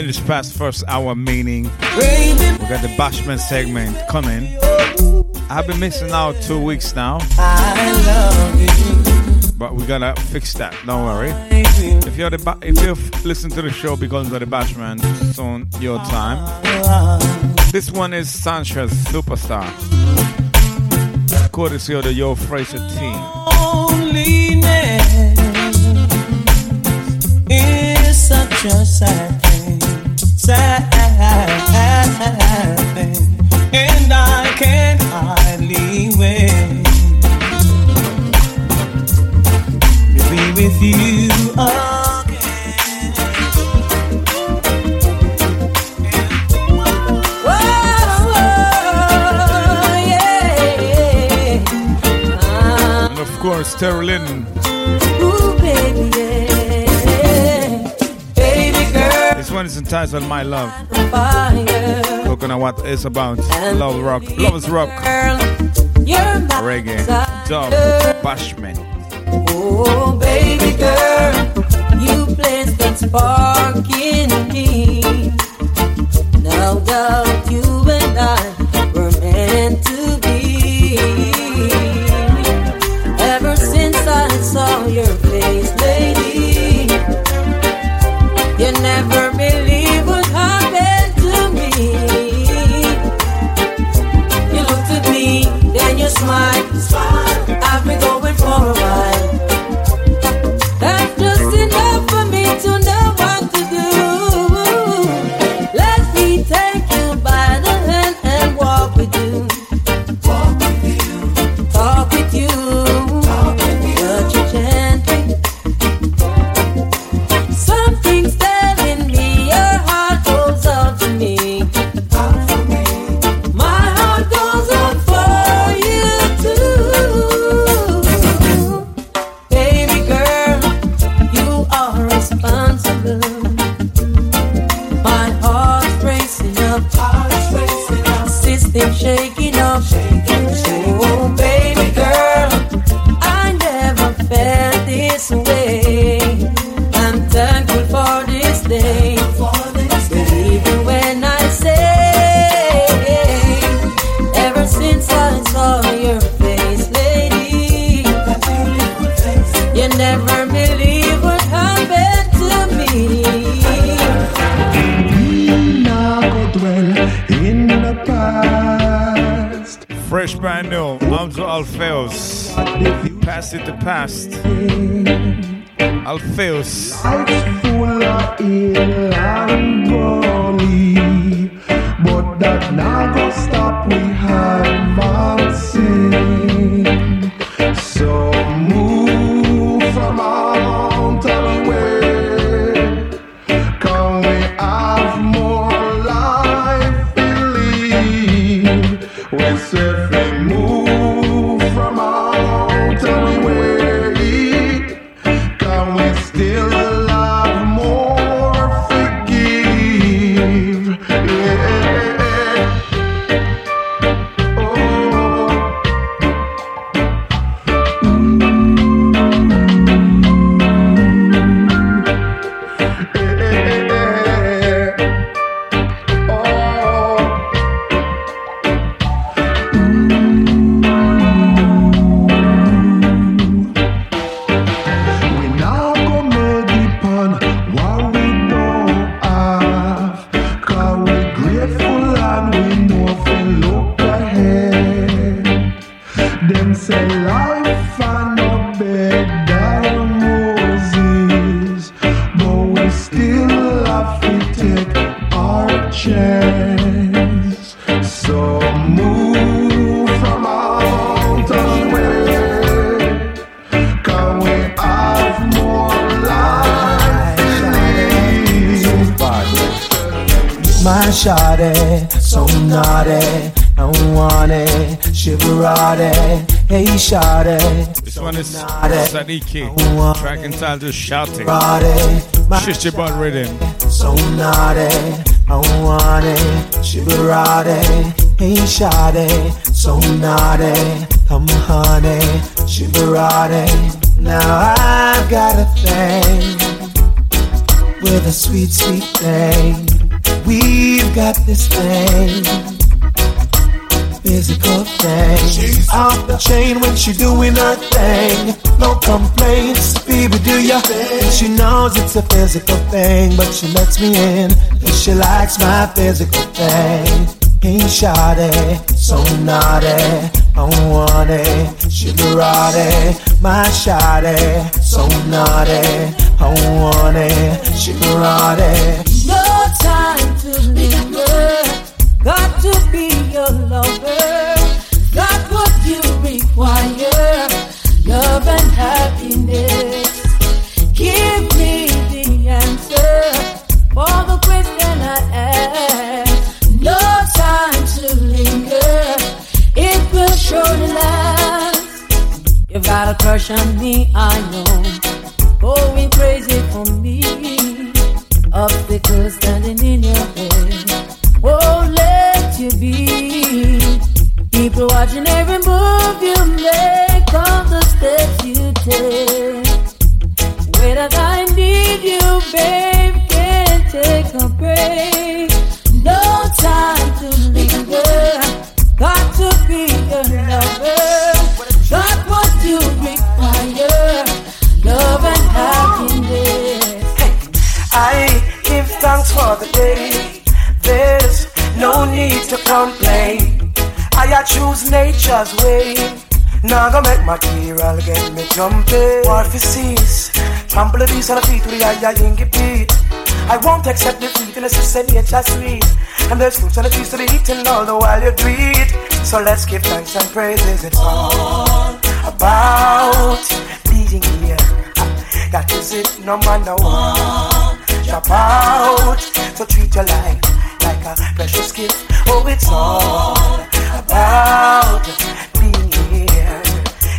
minutes past first hour, meaning we got the Bashment segment coming. I've been missing out two weeks now, but we gotta fix that. Don't worry. If you're the ba- if you listen to the show because of the Bashment, soon your time. This one is Sanchez Superstar, courtesy of the Joe Fraser team. Loneliness is such a sad thing, sad thing, and I This one is entitled My Love. About what it's about. Love rock. Love is rock. Reggae. Dub. Bashment. Oh, baby girl, you placed that spark in me. No doubt you and I new. Pass it to past. Alpheus. full of Track entitled Shouting. Chichi Bud Rhythm. So naughty, I want it, shiverati, hey shawty, so naughty, come honey, shiverati. Now I've got a thing with a sweet, sweet thing. We've got this thing, physical thing. She's off the chain when she doing her thing. No complaints, baby, do thing. She knows it's a physical thing, but she lets me in. Cause she likes my physical thing. Ain't shoddy, so naughty. I want it, she it, my shoddy, so naughty. I want it, she it. Got a crush on me, I know. Going crazy for me. Obstacles standing in your way. Won't let you be. People watching every move you make, all the steps you take. Wait, I need you, babe. Can't take a break. For the day. There's no need to complain. I choose nature's way. Now go make material get me jumping. War for cease. Trample the beast on the feet with the eye inky beat. I won't accept defeat unless you say nature's sweet. And there's fruits on the trees to be eaten all the while you it. So let's give thanks and praises. It's all about being here. That is it, no man no Jump so treat your life like a precious gift. Oh, it's all about being here.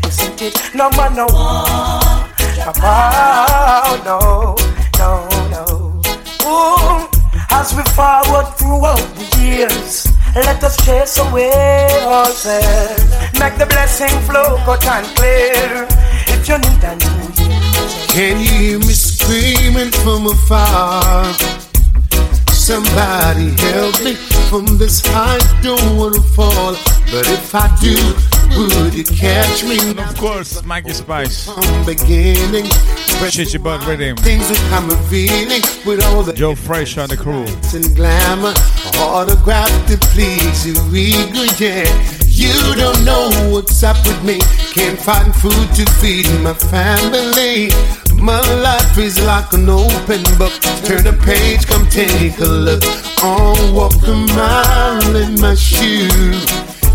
Isn't it? No man no one. Jump out, no, no, no. Ooh, as we forward throughout the years. Let us chase away all fear. Make the blessing flow cut and clear. If you need a new year, Can you hear me screaming from afar? Somebody help me from this high, don't wanna fall. But if I do, would you catch me? Of course, Mikey Spice. From beginning, Chichi Bud Rhythm. things that I'm revealing with all the Joe Fresh on the crew. and glamour, autograph to please you, eager, yeah. You don't know what's up with me. Can't find food to feed my family. My life is like an open book. Turn a page, come take a look. Oh, walk a mile in my shoes.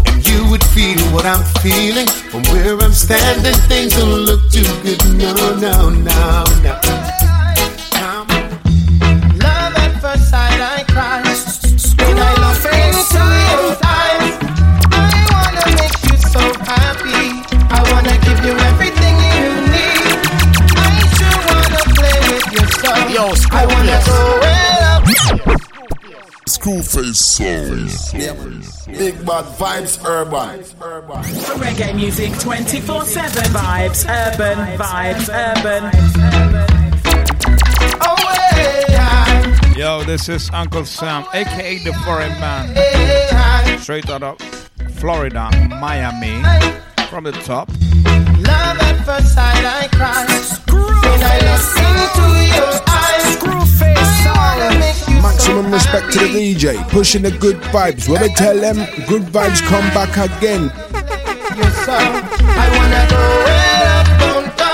And you would feel what I'm feeling. From where I'm standing, things don't look too good. No, no, no, no. Love at first sight, I cry. Screwface Soul. Big bad vibes, urban. Reggae music 24 7 vibes, urban vibes, urban. Yo, this is Uncle Sam, aka the Foreign Man. Straight out of Florida, Miami. From the top. Love at first sight, I cry. When I look into your eyes, I wanna you Maximum respect to the DJ, pushing the good vibes. When we tell them good vibes come back again. your soul. I wanna go well up, don't go.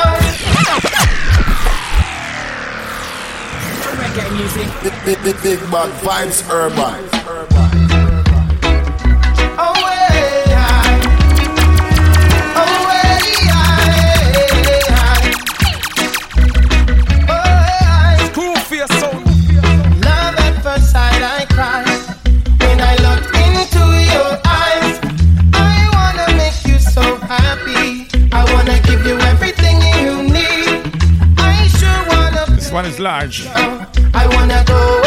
Reggae music. Big, big, big, big bad vibes, urban. Large. I wanna go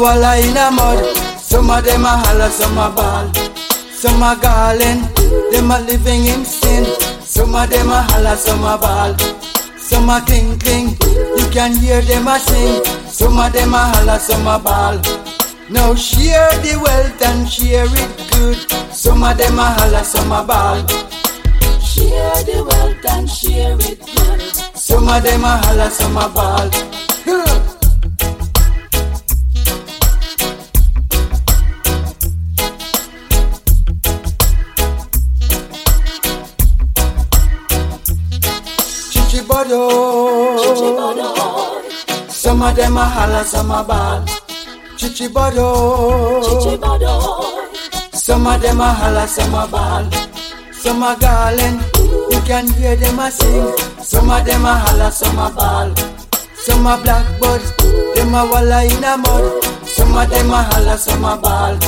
walla in a mud. Some of them a holler, some a ball. Some a garland, them a living in sin. Some of them a holler, some a ball. Some a cling cling, you can hear them a sing. Some of them a holler, some a ball. Now share the wealth and share it good. Some of them a holler, some a ball. Share the wealth and share it good. Some of them a holler, some a ball. Chichibodo. Some of them a holler, some a ball. Chichibodo. Some of them a holler, some a ball. Some a garland, you can hear them a sing. Some of them a holler, some a ball. Some a blackbirds, them a walla in a mud. Some of them a holler, some a ball.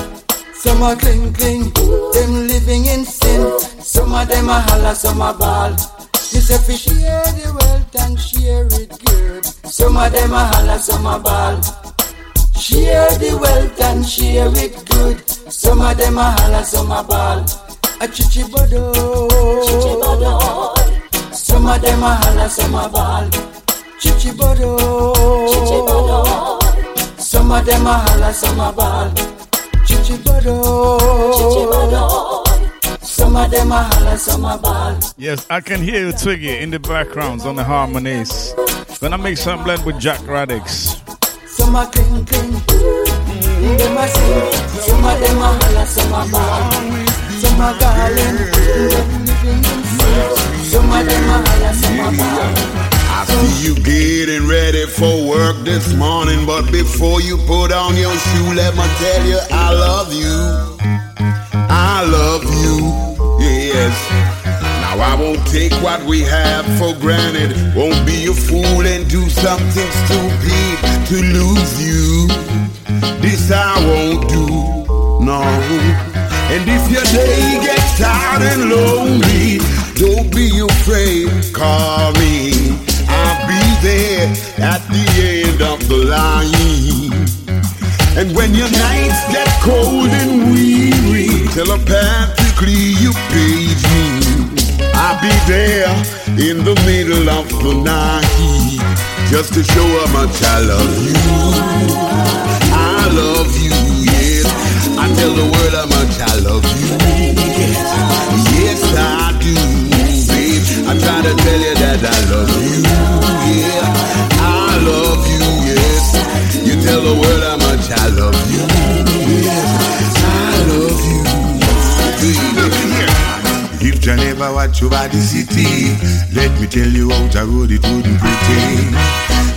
Some a cling cling, them living in sin. Some of them a holler, some a ball. You say fi share the wealth and share it good. Some of them a holler, some a ball. Share the wealth and share it good. Some of them a holler, some a ball. A chichibodo. Chichibodo. Some of them a holler, some a ball. Chichibodo. Chichibodo. Some of them a holler, some a ball. Chichibodo. Chichibodo. Some of them a holler, some a ball. Yes, I can hear you, Twiggy, in the backgrounds on the harmonies. Gonna make some blend with Jack Radics. Some a cling cling. Mm-hmm. Them a sing. Some of them a holler, some a ball. Some a garland. Them living in. Some of them a holler, some a ball. I see you getting ready for work this morning, but before you put on your shoe, let me tell you I love you. I love you, yes. Now I won't take what we have for granted. Won't be a fool and do something stupid to lose you. This I won't do, no. And if your day gets tired and lonely, don't be afraid, call me. I'll be there at the end of the line. And when your nights get cold and weary, telepathically you page me. I'll be there in the middle of the night, just to show how much I love you. I love you, yes. I tell the world how much I love you. Yes, I do, babe. I try to tell you that I love you. Yeah, I love you. Yes, you tell the world how much I love You never watch over the city, let me tell you how the road it wouldn't pretend.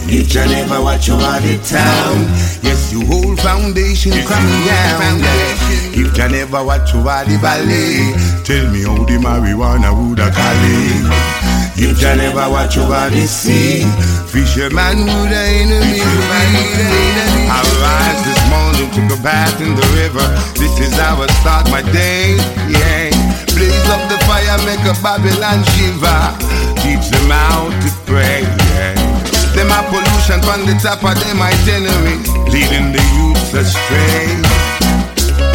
If you never watch over the town, yes, your whole foundation coming down. If you never watch over the valley, tell me how the marijuana would have call If you never watch over the sea, fisherman would have enemy. I rise this morning to go bath in the river. This is how I start my day. Yeah, blaze up the fire, make a Babylon shiver. Teach them how to pray. Yeah. Them a pollution from the top of them itinerary, leading the youths astray.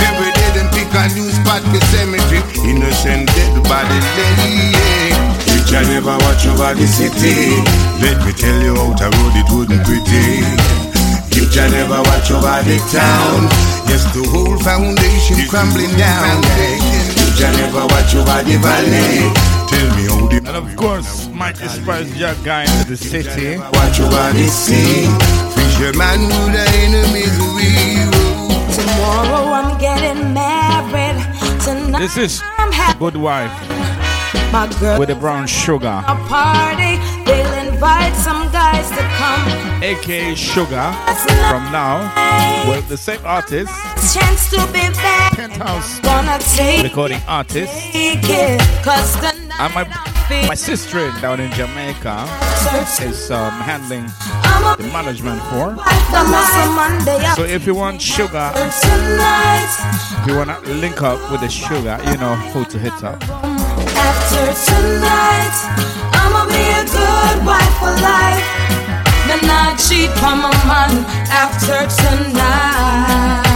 Every day them pick a new spot for cemetery, innocent dead body lay. If you never watch over the city, let me tell you how the road it wouldn't pretty. If you never watch over the town, yes the whole foundation crumbling down. You never watch over the valley, tell me how the And of course, Mike Express Jack guy into the city. Watch over the sea, fisherman would the enemies we Tomorrow I'm getting married. Tonight This is I'm having Good Wife my girl with the brown sugar, a party. Invite some guys to come. aka Sugar, from now with the same artist, Chance to be back. Penthouse Gonna take recording artist, it. Cause and my my sister down in Jamaica is um, handling the management for. So if you want sugar, if you wanna link up with the sugar, you know who to hit up. After tonight, I'ma be a good wife for life. Me not cheat on my man after tonight.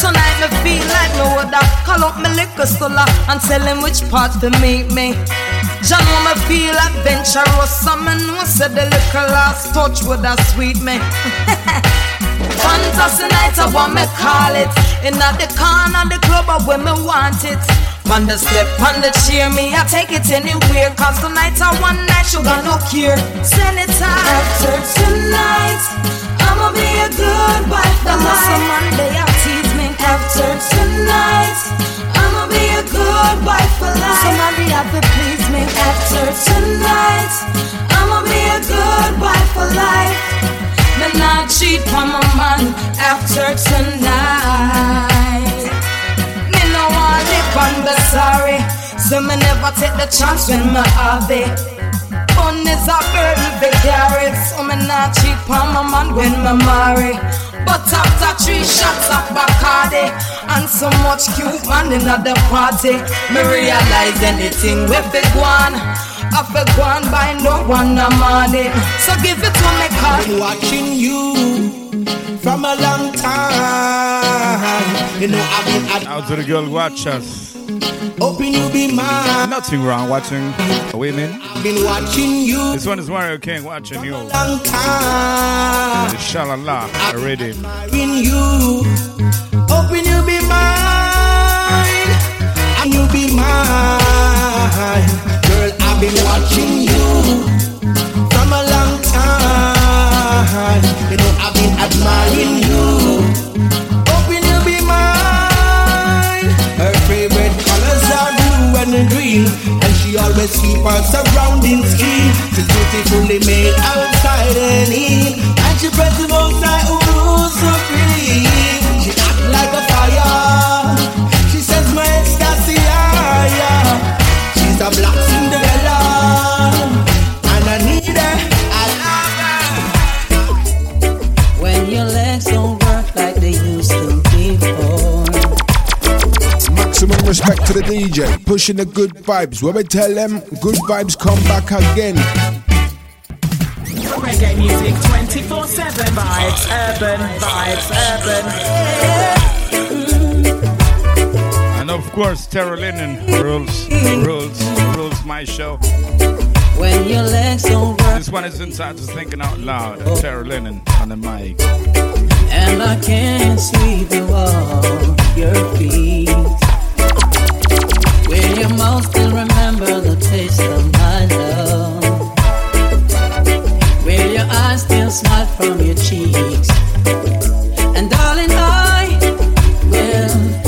Tonight me feel like me woulda call up me liquor store and tell him which part to meet me. Jah know me feel adventurous, so me know say the liquor last touch woulda sweet me. Fantasy night, I want me call it. In the corner, the club, I when me want it. On the step, on the chair, me, I take it anywhere. Cause tonight, I one night, you got no cure. Send it time. After tonight, I'ma be a good wife. The muscle Monday, I tease me. After tonight, I'ma be a good wife for life. Somebody have to please me. After tonight, I'ma be a good wife for life. Me not cheat on my man after tonight. Me no want live and be sorry, so me never take the chance when me have it. Fun is a burden to carry, so me not cheat on my man when me marry. But after three shots of Bacardi and so much cute man in the party, me realize anything we big one. I feel gone by no one no money. So give it to me, cause been watching you from a long time. You know I've been Out to the girl watchers. hoping you be mine. Nothing wrong watching women. I've been watching you This one is Mario King watching you. long time. The Shalala already. In you, hoping you be mine, and you be mine. Girl, I've been watching you from a long time. You know I've been admiring you, hoping you'll be mine. Her favorite colors are blue and green, and she always keep her surroundings clean. She's beautifully made outside and in, and she presses outside who rules respect to the DJ, pushing the good vibes. When we tell them, good vibes come back again. Reggae music 24 7 vibes, urban vibes, urban. And of course, Tara Linen rules, rules, rules my show. When your legs don't. This one is inside, just thinking out loud. Oh. Tara Linen on the mic. And I can't sweep you off your feet in your mouth still remember the taste of my love? Will your eyes still smile from your cheeks? And darling, I will.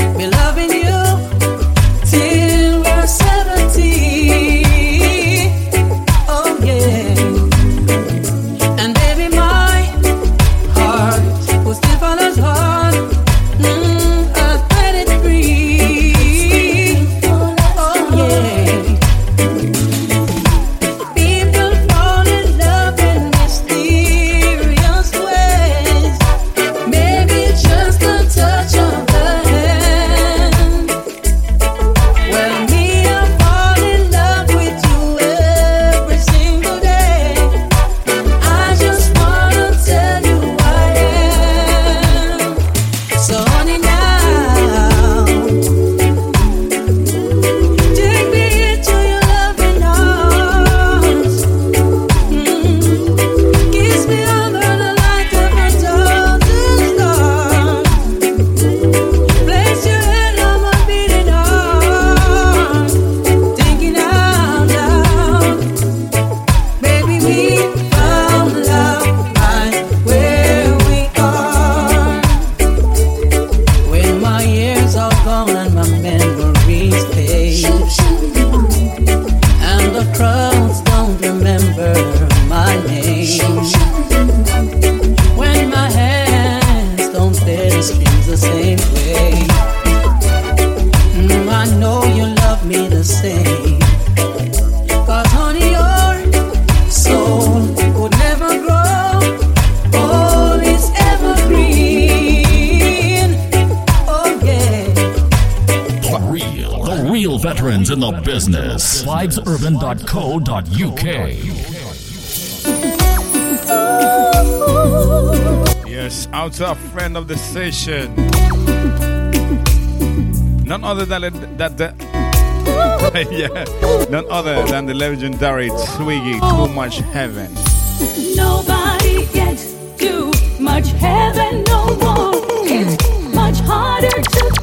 www.outer.co.uk. Yes, outer friend of the station. None other than the, that yeah, none other than the legendary Twiggy Too Much Heaven. Nobody gets too much heaven no more. It's much harder to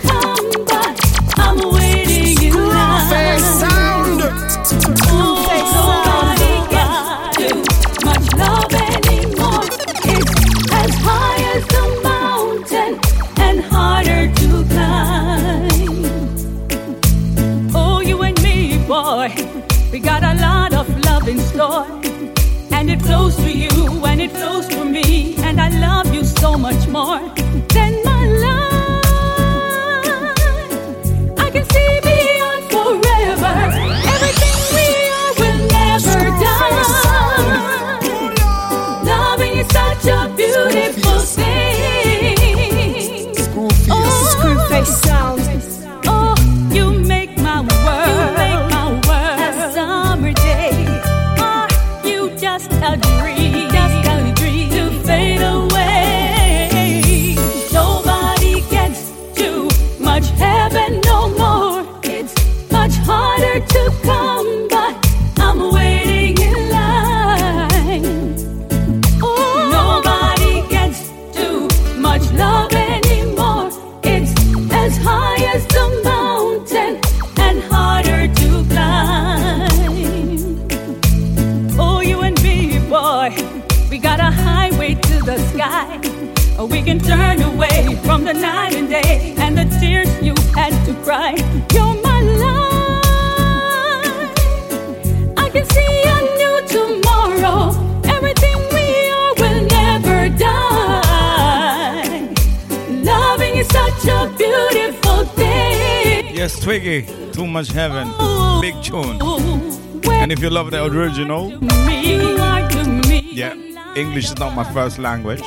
is not my first language.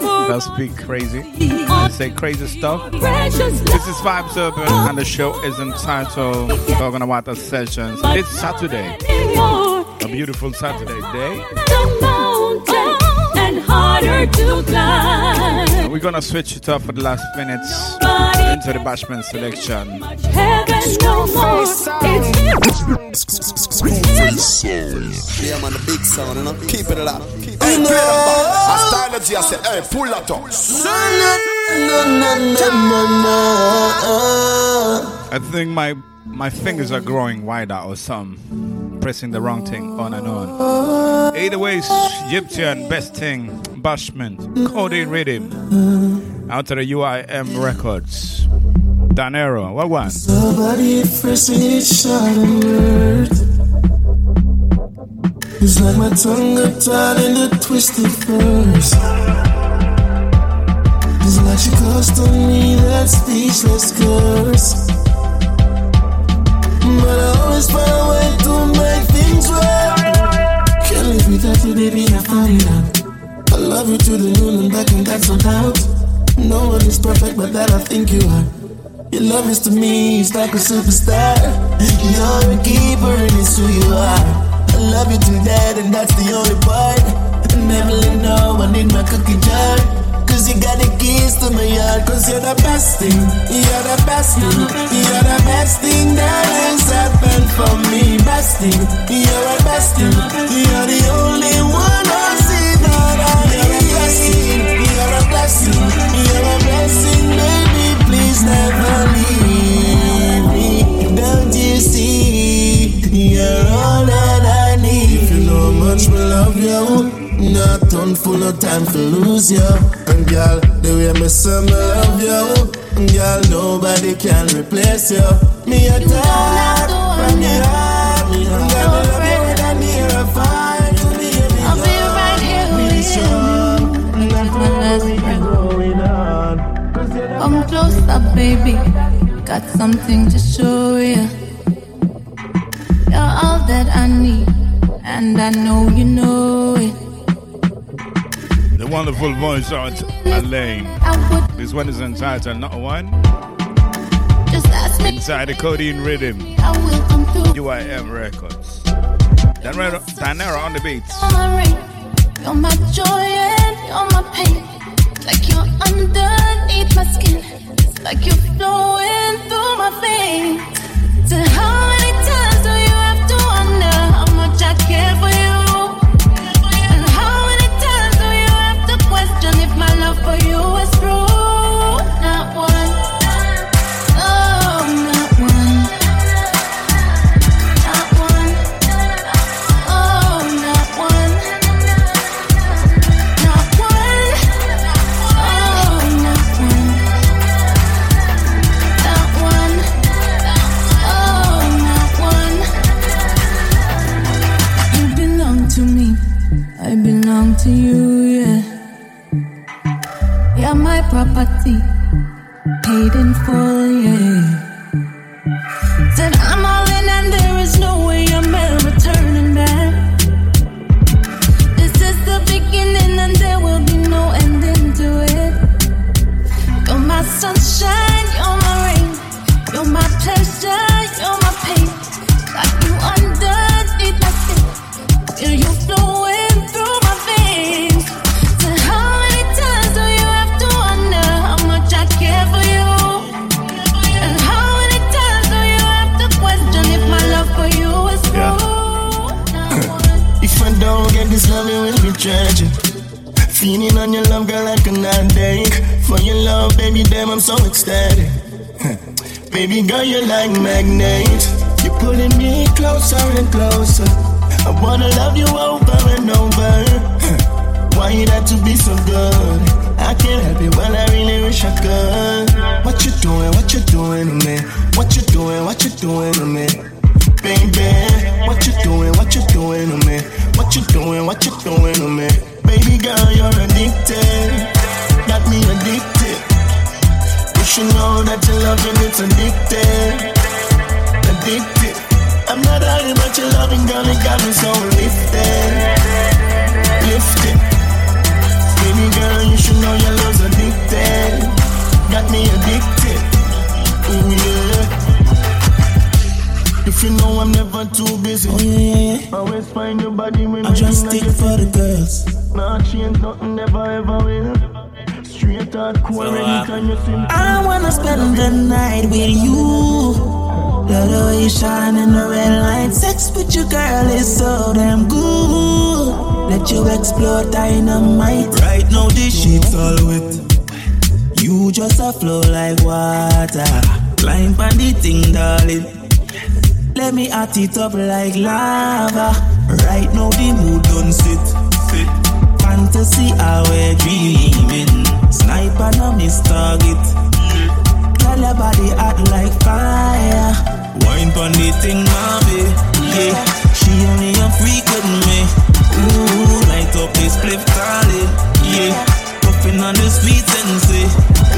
They'll speak crazy. They say crazy stuff. This is Vibes Urban, and the show is entitled Talking About the Sessions. It's Saturday, a beautiful Saturday day. We're gonna switch it up for the last minutes into the Bashment selection. Screwface sound. Yeah, man, the big sound, you know? Keep it up. Keep it hey, play that back. I started to I said, hey, pull that up. I think my my fingers are growing wider or something. Pressing the wrong thing on and on. Either way, Egyptian, best thing, Bashment, Cody Rhythm. Out to the UIM Records. Danero, what one? Somebody first it shot and word. It's like my tongue got tied in the twisted verse. It's like she cursed on me that speechless curse. But I always find a way to make things right. Can't live without you, baby, I found it out. I love you to the moon and back, and that's no doubt. No one is perfect, but that I think you are. Your love is to me, it's like a superstar. You're a keeper, and it's who you are. I love you to that, and that's the only part. Never let no one in my cookie jar. Cause you got the keys to my heart. Cause you're the best thing. You're the best thing. You're the best thing that has happened for me. Best thing. You're the best thing. You're the only one I see that I You're a blessing. You're a blessing. Not on full no time to lose you. And girl, the way me say me love you. And girl, nobody can replace you. Me a top from the heart. And girl, me love you with a near a fight. I'll be right here with you. That's my last breath. Come closer, baby. Got something to show you. You're all that I need, and I know you know it. Wonderful voice of Elaine. This one is entitled Not One. Inside the Codeine Rhythm. UIM Records. Danero, Danero on the beats. You're my joy and you're my pain. Like you're underneath my skin. Like you're flowing through my veins. So how many times do you have to wonder how much I care for you? For you is girl, you're like magnet. You're pulling me closer and closer. I wanna love you over and over. Why you had to be so good? I can't help it, well, I really wish I could. What you doing? What you doing to me? What you doing? What you doing to me? Baby, what you doing? What you doing to me? What you doing? What you doing to me? Baby girl, you're addicted. Got me addicted. You should know that your loving it's addicted. Addicted. I'm not hiding about your loving, girl. It got me so lifted. Lifted. Baby girl, you should know your love's addicted. Got me addicted. Ooh, yeah. If you know I'm never too busy. Oh, yeah, yeah. Always find your body when I just stick for the girls. Nah, change nothing, never ever will. Straight hardcore So, uh, you see me. I wanna spend the night with you. Love the way you shine in the red light. Sex with you, girl, is so damn good. Let you explore dynamite. Right now, this shit's all wet. You just a flow like water. Climb on the thing, darling. Let me hot it up like lava. Right now, the mood don't sit. sit. Fantasy, how we're dreaming. Miss target. Girl, your body hot like fire. Wine pon the thing, mommy. Yeah, she only a freak with me. Ooh, light up this split darling. Yeah, puffing on the sweet say eh.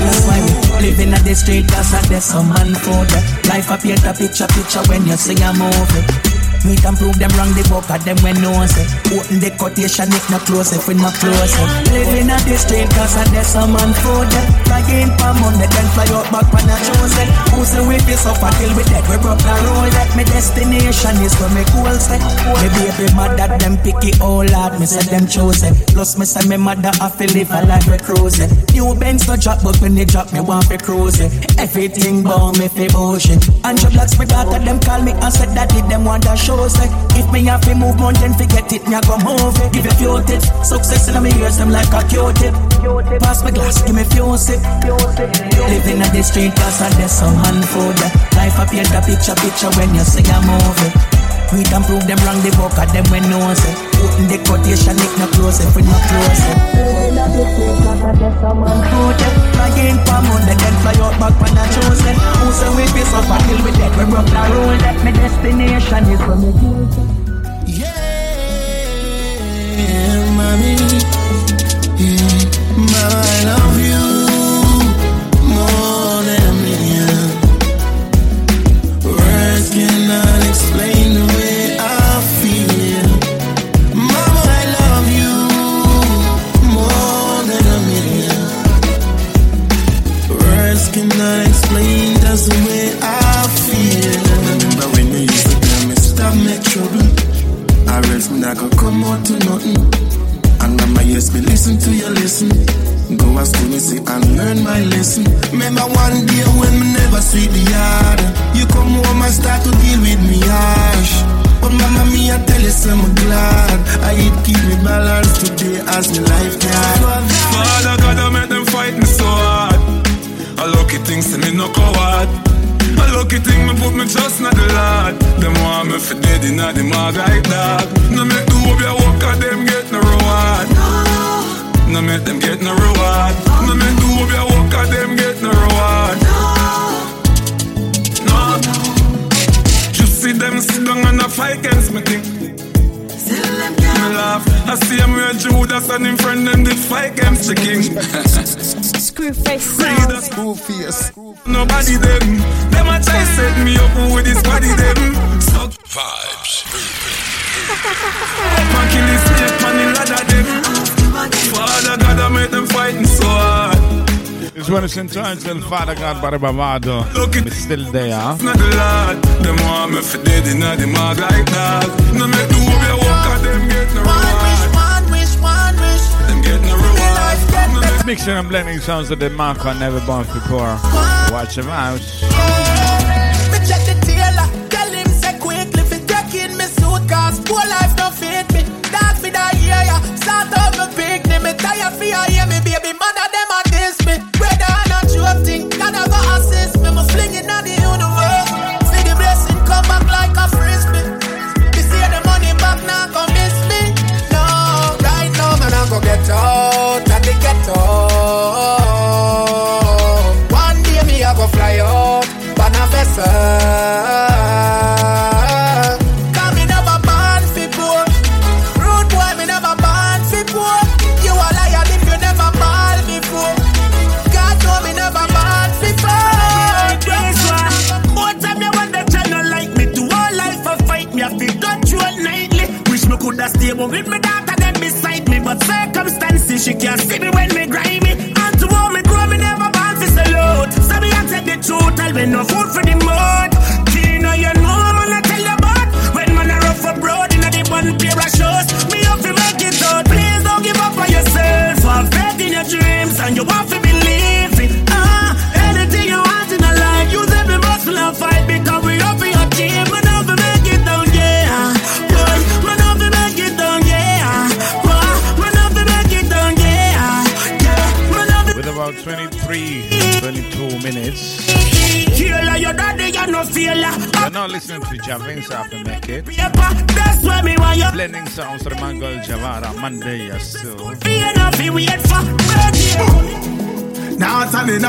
That's why we living at the street, cause like there's some man for that. Life paint a picture, picture when you see a movie. We can prove them wrong, the book at them when no one say. Open the quotation, if not close, if we not close eh. Living at the street, cause I there's some man for that. Flying for money, then fly out back when I chosen Who say we be suffer till we dead, we broke the road my destination is where me goal set Me baby mother, them picky oh all hard, me say them chosen Plus me say me mother, I feel live a life we cruising New Benz no drop, but when they drop, me want fi cruising Everything bound me fi ocean. And your blocks, me daughter, them call me and said that it them want a show say If me have to move mountain, forget it, me a go move it. Give a few tips, success in my ears, them like a Q-tip. Pass my glass, give me few sip Living at the street, cause I there's some hand food Life a paint a picture, picture when you see a movie we can prove them wrong, they book at them when no one say Open the quotation, it no close if we not close. Flying for money, then fly out back when I choose it. Who say we be suffer till we dead, we broke the rule That my destination is from the Yeah, mommy. Yeah, mama, I love you I rest me not go come out to nothing. And mama, yes, me listen to you, listen. Go and school me see and learn my lesson. Remember one day when me never sweet the yard. You come home and start to deal with me harsh. But mama, me I tell you, so I'm glad. I eat keep me balanced today as my life can. Father God, I make them fight me so hard. A lucky thing, say me no coward. A lucky thing, me put me trust in the Lord. Them want me for dead in the mag like dog. No make the hope you walk and them get no reward. No make them get no reward. No make the hope you walk and them get no reward. No. Just see them sit down and a fight against me thing. Laugh. I see him with Judas and him friend them did fight against the king. Screwface Read a screw face. Nobody them. Them a try set me up with this body them. So vibes. Man kill this man in ladder them. Father God I make them fighting so hard. This one is entitled Father God by Bravado. It's still there. It's not the Lord. Them want me for dead in the mag like that. No make the way you walk at them get no reward. One wish, one wish. Them get no reward. Mixing and blending sounds that the Marco never born before. Watch him out. Me check the tailor, tell him say quickly fi take in me suit cause poor life don't fit me. Dog fi die hear ya, start up me picnic. Me tired fi ya hear me baby mother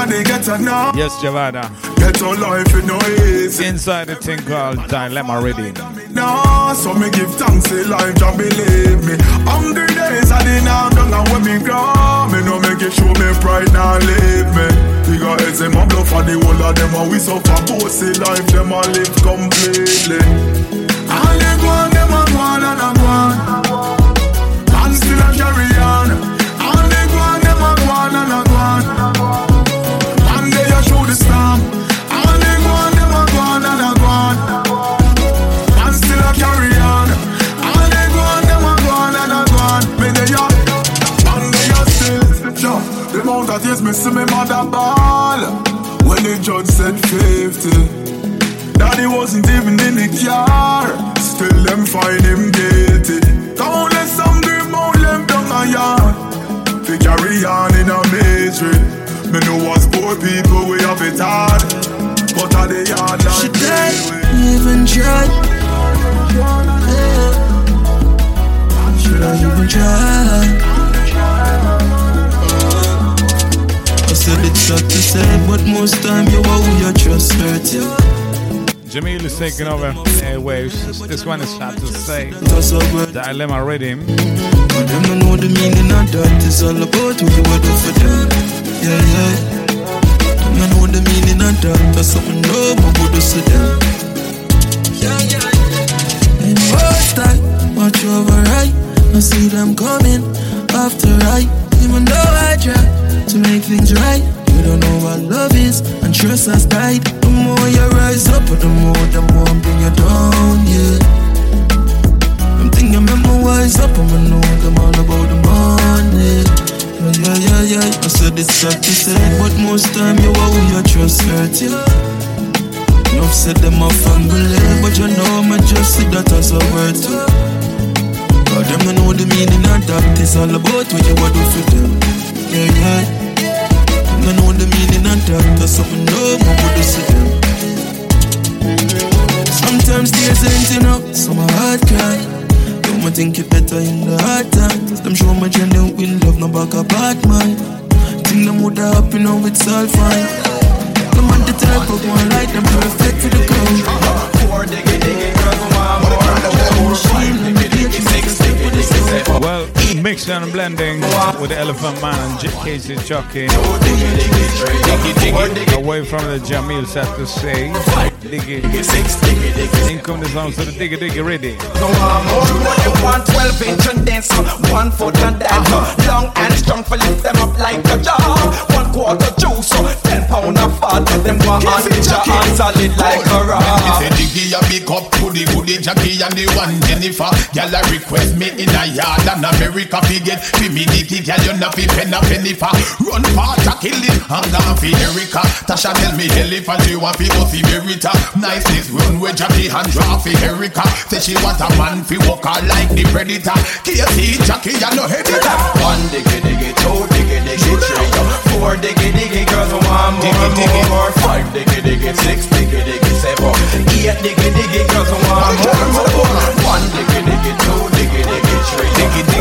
Now standing on the ghetto now. Yes, Javada. Ghetto life is no easy. Inside the thing called Dilemma Riddim. No, so me give thanks to life, just believe me. Hungry days I did now done and when me grow, me no make it show me pride now leave me. Bigger heads them a bluff for the whole of them and we suffer bossy life them a live completely. Taking over airwaves. This one is hard to say. The dilemma Riddim. But them don't know the meaning of that. It's all about who you are for them. Yeah, yeah. Them don't know the meaning of that. That's something no more would do to them. Yeah, yeah. And first I watch over right. I see them coming after right. Even though I try to make things right. Don't know what love is, and trust has died. The more you rise up, the more, the more I'm bring you down, yeah. Them thing you memorize up, I'ma know them all about the money. Yeah, yeah, yeah, yeah. I said it's sad to say, but most time you are who your trust hurt you. Enough said them a family, but you know me just see that as a word too. God, them know the meaning of that. It's all about what you want do for them. Yeah, yeah. Them know the meaning of that. That's something no more would to them. Sometimes tears ain't enough, so my heart cry. Don't me think it better in the hard times. Them show my genuine love, no back apart, man. Think them would happy now it's all fine. Them on the type of one like them perfect for the crowd. Four diggy diggy girls, one more. Well, mixed and blending with the Elephant Man and J- Casey Jockey. Away from the Jamil set to say, Diggy. In come the sounds of the Diggy Diggy Ready. No what you want 12 inch and dance on one foot and that Long and strong for lift them up. Like a jar One quarter juice 10 pound of fat Them go on with your hands solid like a rock Say Diggy a big up the goody Jackie and the one Jennifer. Gyal a request me in a yard and America fi get fi me Diggy gyal you not fi pen a penny for Run part a kill it I'm gone fi Erica. Tasha tell me elephant she want fi go fi Berita Niceness run with Jackie and draw fi Erica. Say she want a man fi walk her like the predator. Casey Jackie you no heavy One diggy diggy, two diggy diggy, three Four diggy diggy girls, one more, Diggy, diggy. more. Five diggy diggy, six diggy diggy, seven. Eight diggy diggy girls, one more, more. One diggy diggy, two diggy diggy, three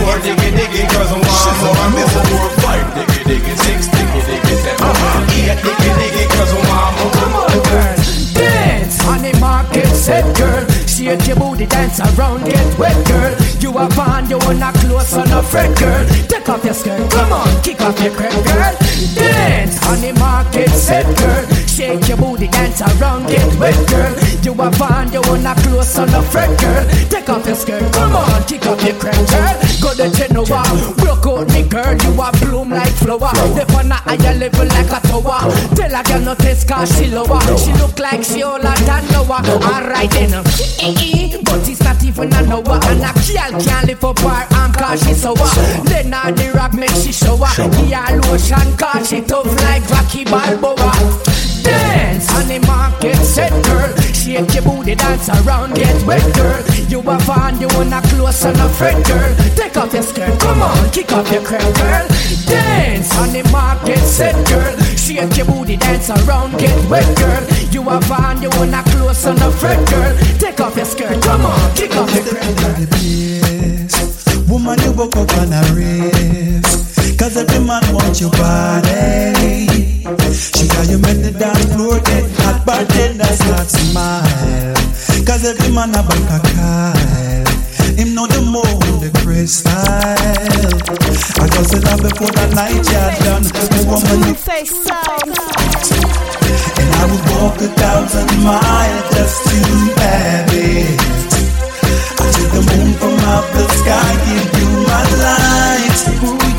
Four diggy diggy girls, one more, more Five diggy diggy, six diggy diggy, seven Eight uh-huh. uh-huh. diggy diggy girls, one more, more Dance. On the market, set girl. Shake your booty, dance around, get wet, girl. You are fine, you wanna close on a friend, girl. Take off your skirt, come on, kick off your crap, girl. Dance. On the market, set girl. Shake your booty, dance around, get wet, girl. You are fine, you wanna close on the fret, girl. Take off your skirt, come on, kick up your crap, girl. Go to Genoa, broke out me girl, you are bloom like flower. They on a higher level like a tower. Tell her girl no test cause she lower. She look like she older than Noah. Alright then, but it's not even a Noah. And a girl can't lift up her arm cause she sour. Then on the rock make she shower. The her lotion cause she tough like Rocky Balboa. Dance on the market, set girl. Shake your booty, dance around, get wet, girl. You are fine, you wanna close on a fret, girl. Take off your skirt, come on, kick off your crap, girl. Dance on the market, set girl. Shake your booty, dance around, get wet, girl. You are fine, you wanna close on a fret, girl. Take off your skirt, come on, kick off your crap, girl. Woman, you woke up on a race. Cause every man wants your body. She got you make the dance floor get hot, bartender start smile. Cause every man a bank a call. Him know the mold, the crystal. I just it up before the night you're done. The woman you face and I would walk a thousand miles just to have it. I took the moon from out the sky, give you my light.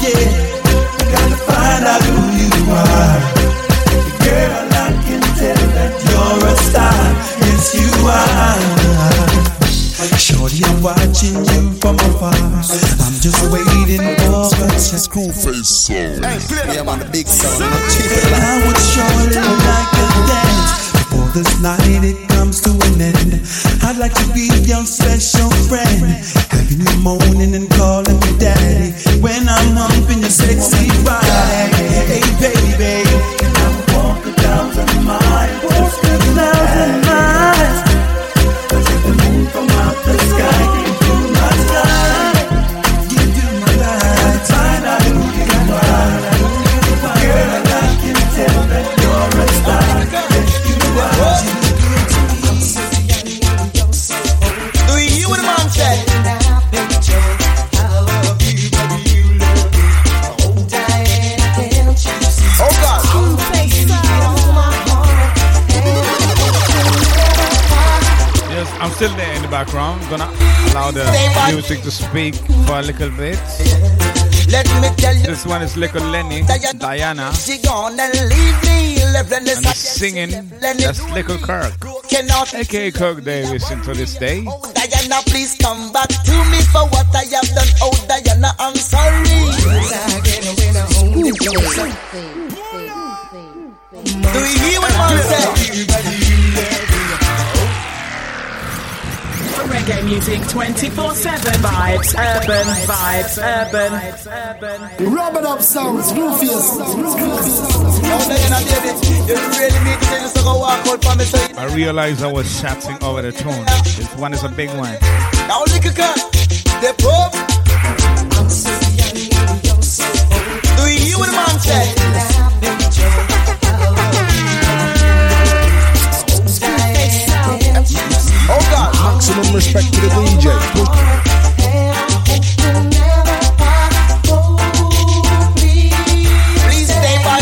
Watching you from afar. I'm just waiting for a chance. Screwface soul. Hey, play that on the big sound. I would surely like to dance before this night it comes to an end. I'd like to be your special friend, having you moaning and calling me daddy when I'm humping your sexy body. Hey baby, and I would walk a thousand miles, Gonna allow the music to speak for a little bit. Let me tell you. This one is Little Lenny, Diana, She gone and leave me left and and the singing. That's Little Kirk, cannot aka Kirk Davis, to this day. Diana, please come back to me for what I have done. Oh, Diana, I'm sorry. Do you hear what man said? Reggae music 24 7 vibes, urban vibes, urban. urban. Rub up sounds, Rufus. Diana, David, you really need to tell us to go walk out for me. So I realized I was chatting over the tune. This one is a big one. now look at that. The Pope. Do you hear what the man said? Maximum respect to the DJ. Please stay by.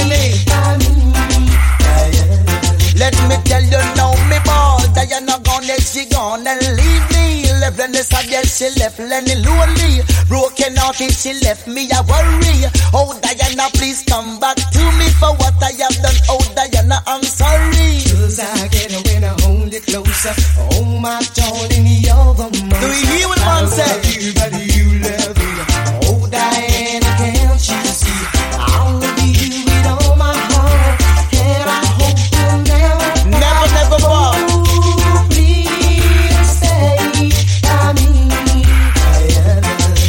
Let me tell you now, me ball. Diana gone, yes, she gone and leave me. Left Lenny sad, yes, she left Lenny lonely. Broken hearted, she left me a worry. Oh, Diana, please come back to me for what I have done. Oh, Diana, I'm sorry. Cause I get when I hold it closer. Oh, my darling, you're the most. Do you hear what man said? Everybody you love me. Oh, Diana, can't you see? I be you with all my heart. And I hope you'll never, never, never fall. Please stay by me.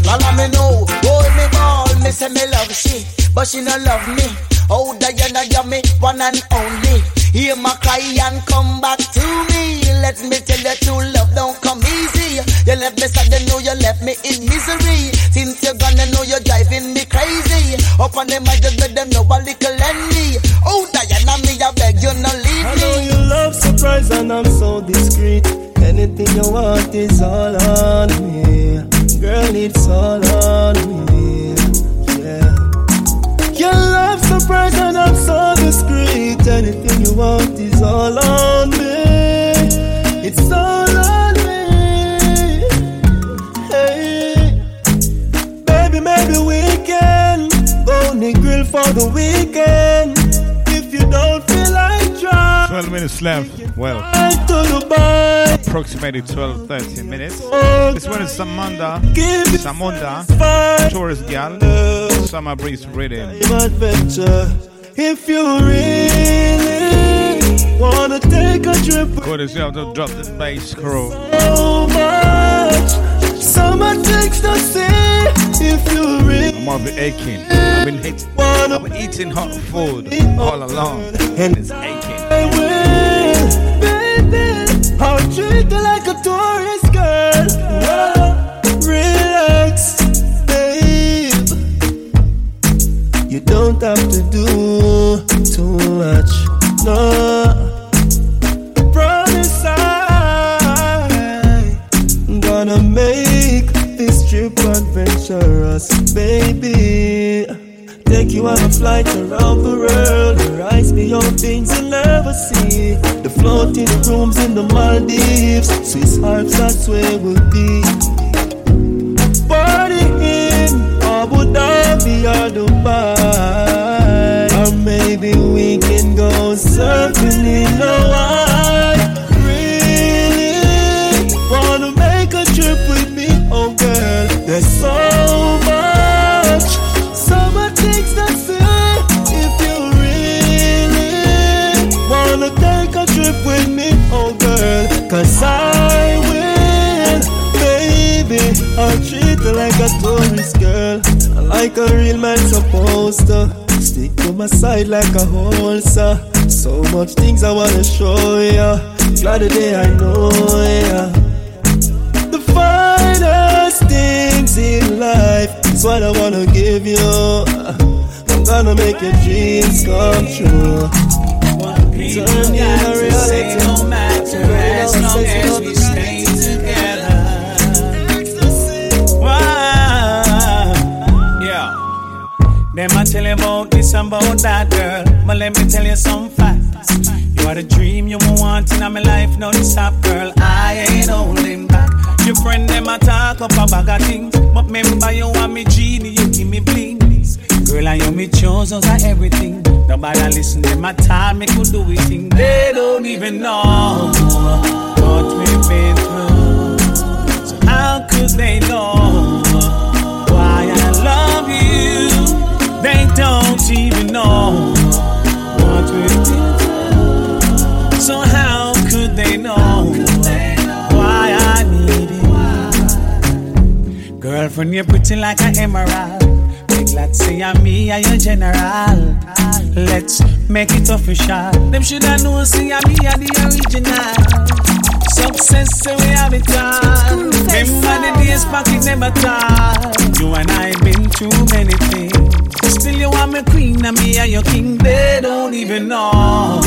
Mama me know, hold me ball, me say me love she, but she no love me. Oh Diana, you me one and only. Hear my cry and come back to me. Let me you, true love don't come easy. You left me sad, you know you left me in misery. Since you're gone, I know you're driving me crazy. Up on them, I just let them know a little envy. Oh Diana, me I beg you not leave me. I know you love surprise and I'm so discreet. Anything you want is all on me. Girl, it's all on me. Yeah. Your love surprise and I'm so discreet. Anything you want is all on me. For the weekend. If you don't feel like driving. 12 minutes left. Well, approximately 12, 13 minutes. Oh, this one is Samanda. Samunda. Tourist gal. Summer breeze reading. If you really wanna take a trip Good as you have to drop the bass crew. so much, summer takes the sea. If you really Gonna aching. I've been, hit, I've been eating hot food all along. And it's aching. I baby, I'll treat you like a Swiss Alps, that's where we'll be. My side like a holster. So much things I wanna show ya. Glad the day I know ya. The finest things in life is what I wanna give you. I'm gonna make your dreams come true. Turn in a reality. no matter as long as we stay together. Wow. Yeah. Them I tell you about and about that girl. But let me tell you some facts. You are the dream you want in my life, no stop, girl. I ain't holding back. Your friend them a talk up a bag of things, but remember you want me genie, you give me blings. Girl, I you me chose those are everything. Nobody listen them my time me could do it thing. They don't even know what we've been through. So how could they know Girlfriend, you're pretty like an emerald. Big glad say I'm me, I'm your general. Let's make it official. Them should have known, say I'm me, I'm the original. Success, say we have it all. Remember the days back it never tall. You and I been through many things. Still you are my queen and me and your king. They don't even know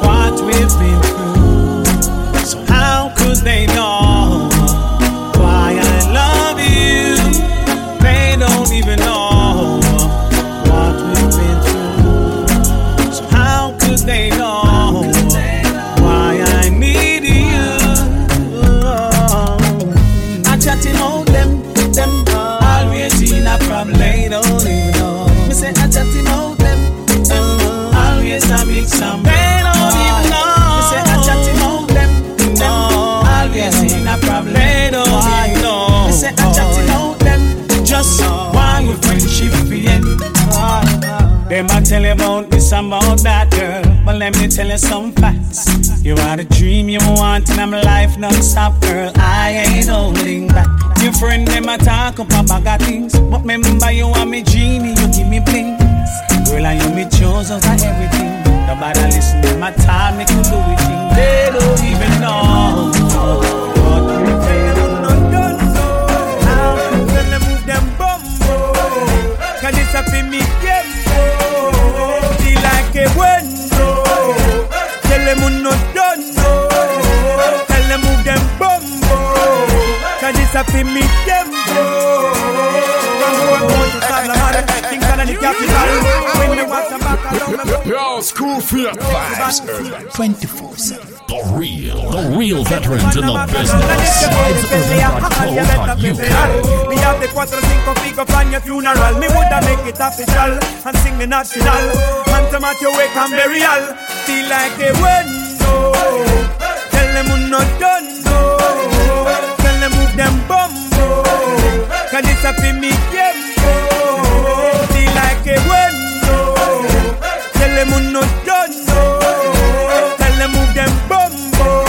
what we've been through. So how could they know tell you about this and about that girl, but let me tell you some facts. You are the dream you want in my life, non-stop, girl. I ain't holding back. Your friend them I talk up a bag of things, but remember you are me genie, you give me blings. Girl, I you me chose are everything. Nobody listen to my time, make you do it. They don't even know. Screwface Vibes 24 7. The real, the real veterans in the business. VibesUrban.co.uk. Me have the cuatro cinco pico plan your funeral. Me woulda make it official and sing the national anthem at your wake and burial. Feel like a window. Tell them who not done no. Tell them move them bumbo. Can this a fi me tiempo? Feel like a window. Them who not done. Tell them move them bumbo.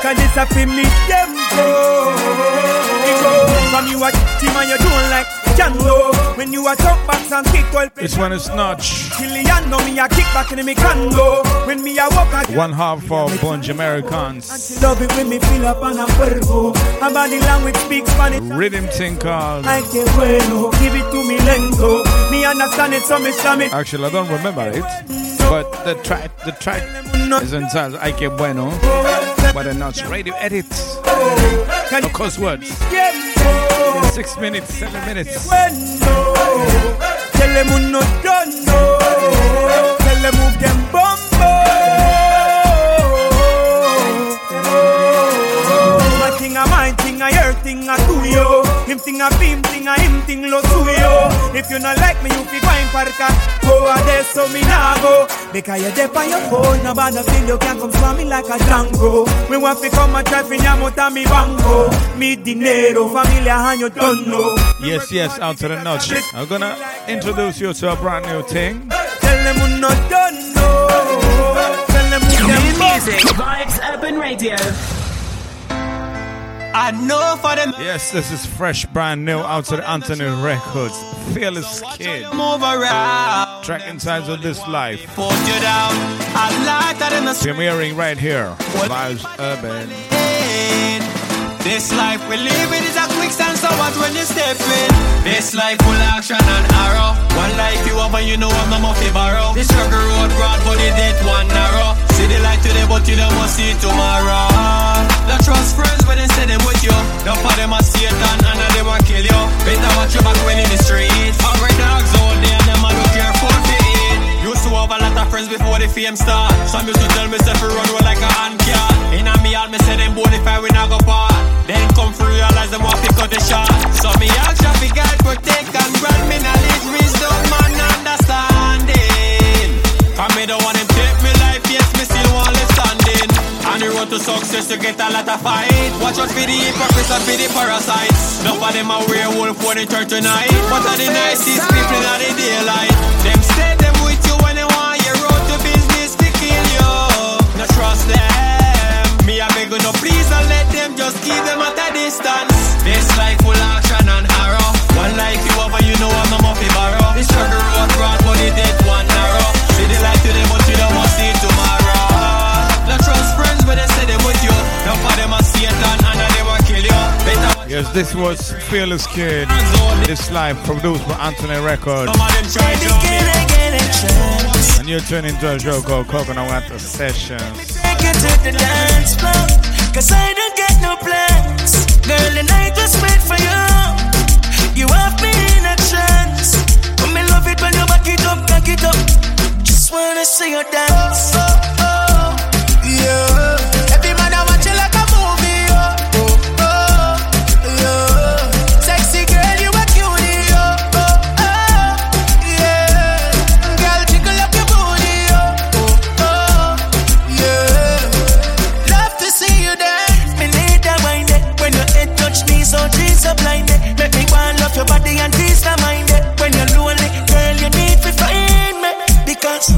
Can this a fi me tiempo? It go from you a team and you don't like Django. When you a talk back and kick well. This one is Notch. Killian know me a kick back in me condo. When me a walk a One half for Bunch Americans. Love it when me feel up on a pervo. And body language speaks Spanish. Rhythm thing called. I que bueno, give it to me lento. Me understand it, so me slam it. Actually, I don't remember it, but the track, the track is entitled "Ay que bueno," but the Notch radio edits. No cuss words. Six minutes, seven minutes. Tell them who no done no. Tell them move them bumbo. My thing a mine, thing a your thing a do yo. Him thing a beam, thing a him thing lo to yo. If you not like me, you fi go in parka. Go a there so me nah go. Because you dep on your phone, no bad no feel you can come slam me like a Django. We want fi come and try fi nyamota mi bango. Mi dinero, familia and you don't know. Yes, yes, out to the Notch. I'm gonna introduce you to a brand new thing. Tell them who not done know. Tell them who them New music, Vibes Urban Radio. I know for them. Yes, this is fresh, brand new out to the Anthony Records. Fearless Kid. Move around. Track inside of this life. You down. I like that in the Premiering right here. Vibes Urban. This life we live in is a quicksand, so what when you step in? This life full of action and arrow. One life you have and you know I'm not muffy borrow. This struggle road broad, but the death one narrow. See the light today, but you don't must see tomorrow. The trust friends when they say them with you. Don't for them a Satan and them a kill you. Better watch your back when in the streets. Hungry dogs all day and them a look careful for it. Used to have a lot of friends before the fame start. Some used to tell me say run away like a hand cat. In a me heart me say them if I win go part. Then come to realize them want to cut the shot. So me ask traffic guide protect and grant me knowledge, wisdom and understanding. Cause me don't want them take me life, yes me still want left standing. On the road to success you get a lot of fight. Watch out for the hypocrites and for the parasites. None of them are werewolf for the church tonight. But are the nicest people in the daylight. Them stay them Me I beg no please don't let them just keep them at a distance. This life full action and arrow. One life you have and you know I'm not muffy borrow. The struggle road broad but the dead one narrow. See the light today but you don't want to see tomorrow. No trust friends but they say them with you. None of them are Satan and they will kill you. Yes, this was Fearless Kid. This live produced by Anthony Records. some of them try to me. And you're tuning to a show called Coconut Water Sessions. Take to the dance I don't get no plans. Girl, the night was made for you. You have me in a trance. But me love it when you back it up, cock it up. Just wanna see you dance. Oh, oh, oh. Yeah. Your body and peace of mind. When you're lonely, girl, you need to find me. Because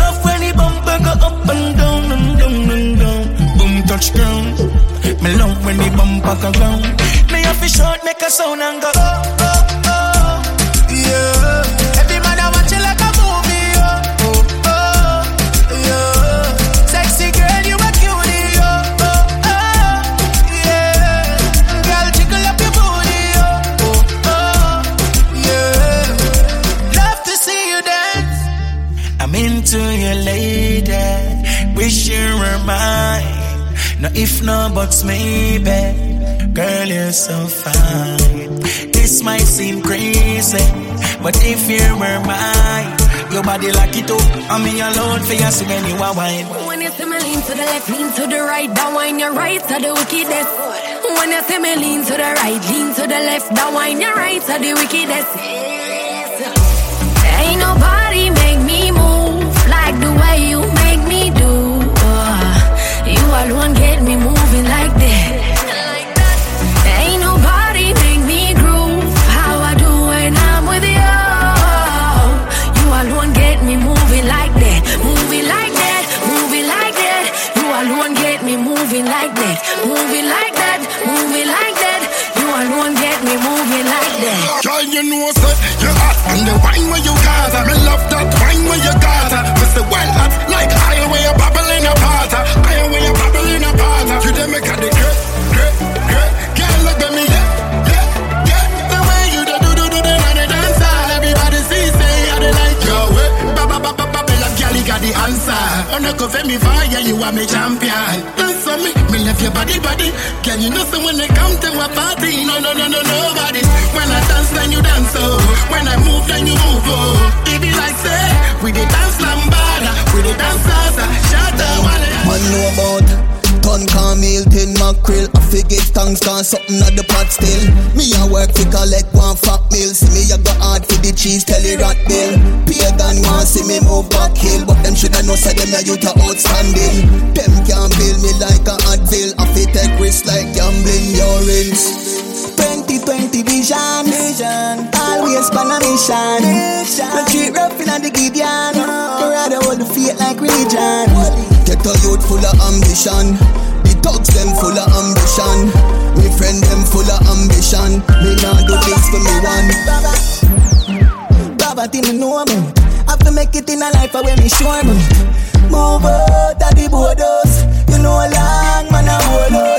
love when the bumper go up and down and down and down. Boom, touch ground. Me love when the bumper go round. Me to short, make a sound and go. Oh, oh. If no, but maybe. Girl, you're so fine. This might seem crazy, but if you were mine, your body like it up. I'm me alone for you, so you are wine. When you see me lean to the left, lean to the right, that wine your right to the wickedest. When you see me lean to the right, lean to the left, that wine your right to the wickedest. You know, say you hot and the wine where you got. Me love that wine where you got. Me say well hot like oil where you bubble in a pot. Oil where you bubble in a pot. You dey make her the for me fire, you are me champion. Dance on me, me love your body, body. Girl, you know so when they come to a party, no no no no nobody. When I dance, then you dance oh. When I move, then you move oh. It like say we dey dance lambada, we dey dance salsa, Shatta Wale. Man know about Ton Camille, tin mackerel I forget thanks cause something at the pot still. Me a work fi collect one fat meal. See me a go hard for the cheese tell it rat bill. Pagan want see me move back hill. But them shoulda know say them a youth a outstanding. Them can't build me like a Advil. I fi take risks like gambling your rings 2020 vision, vision. Always on a mission. No treat rough in the Gideon. Rather hold the faith like religion. Get a youth full of ambition. Thugs them full of ambition. Me friend them full of ambition. Me nah do things for me one. Baba thing me know me. Have to make it in a life where me sure me. Move out of the borders. You know long man a hold.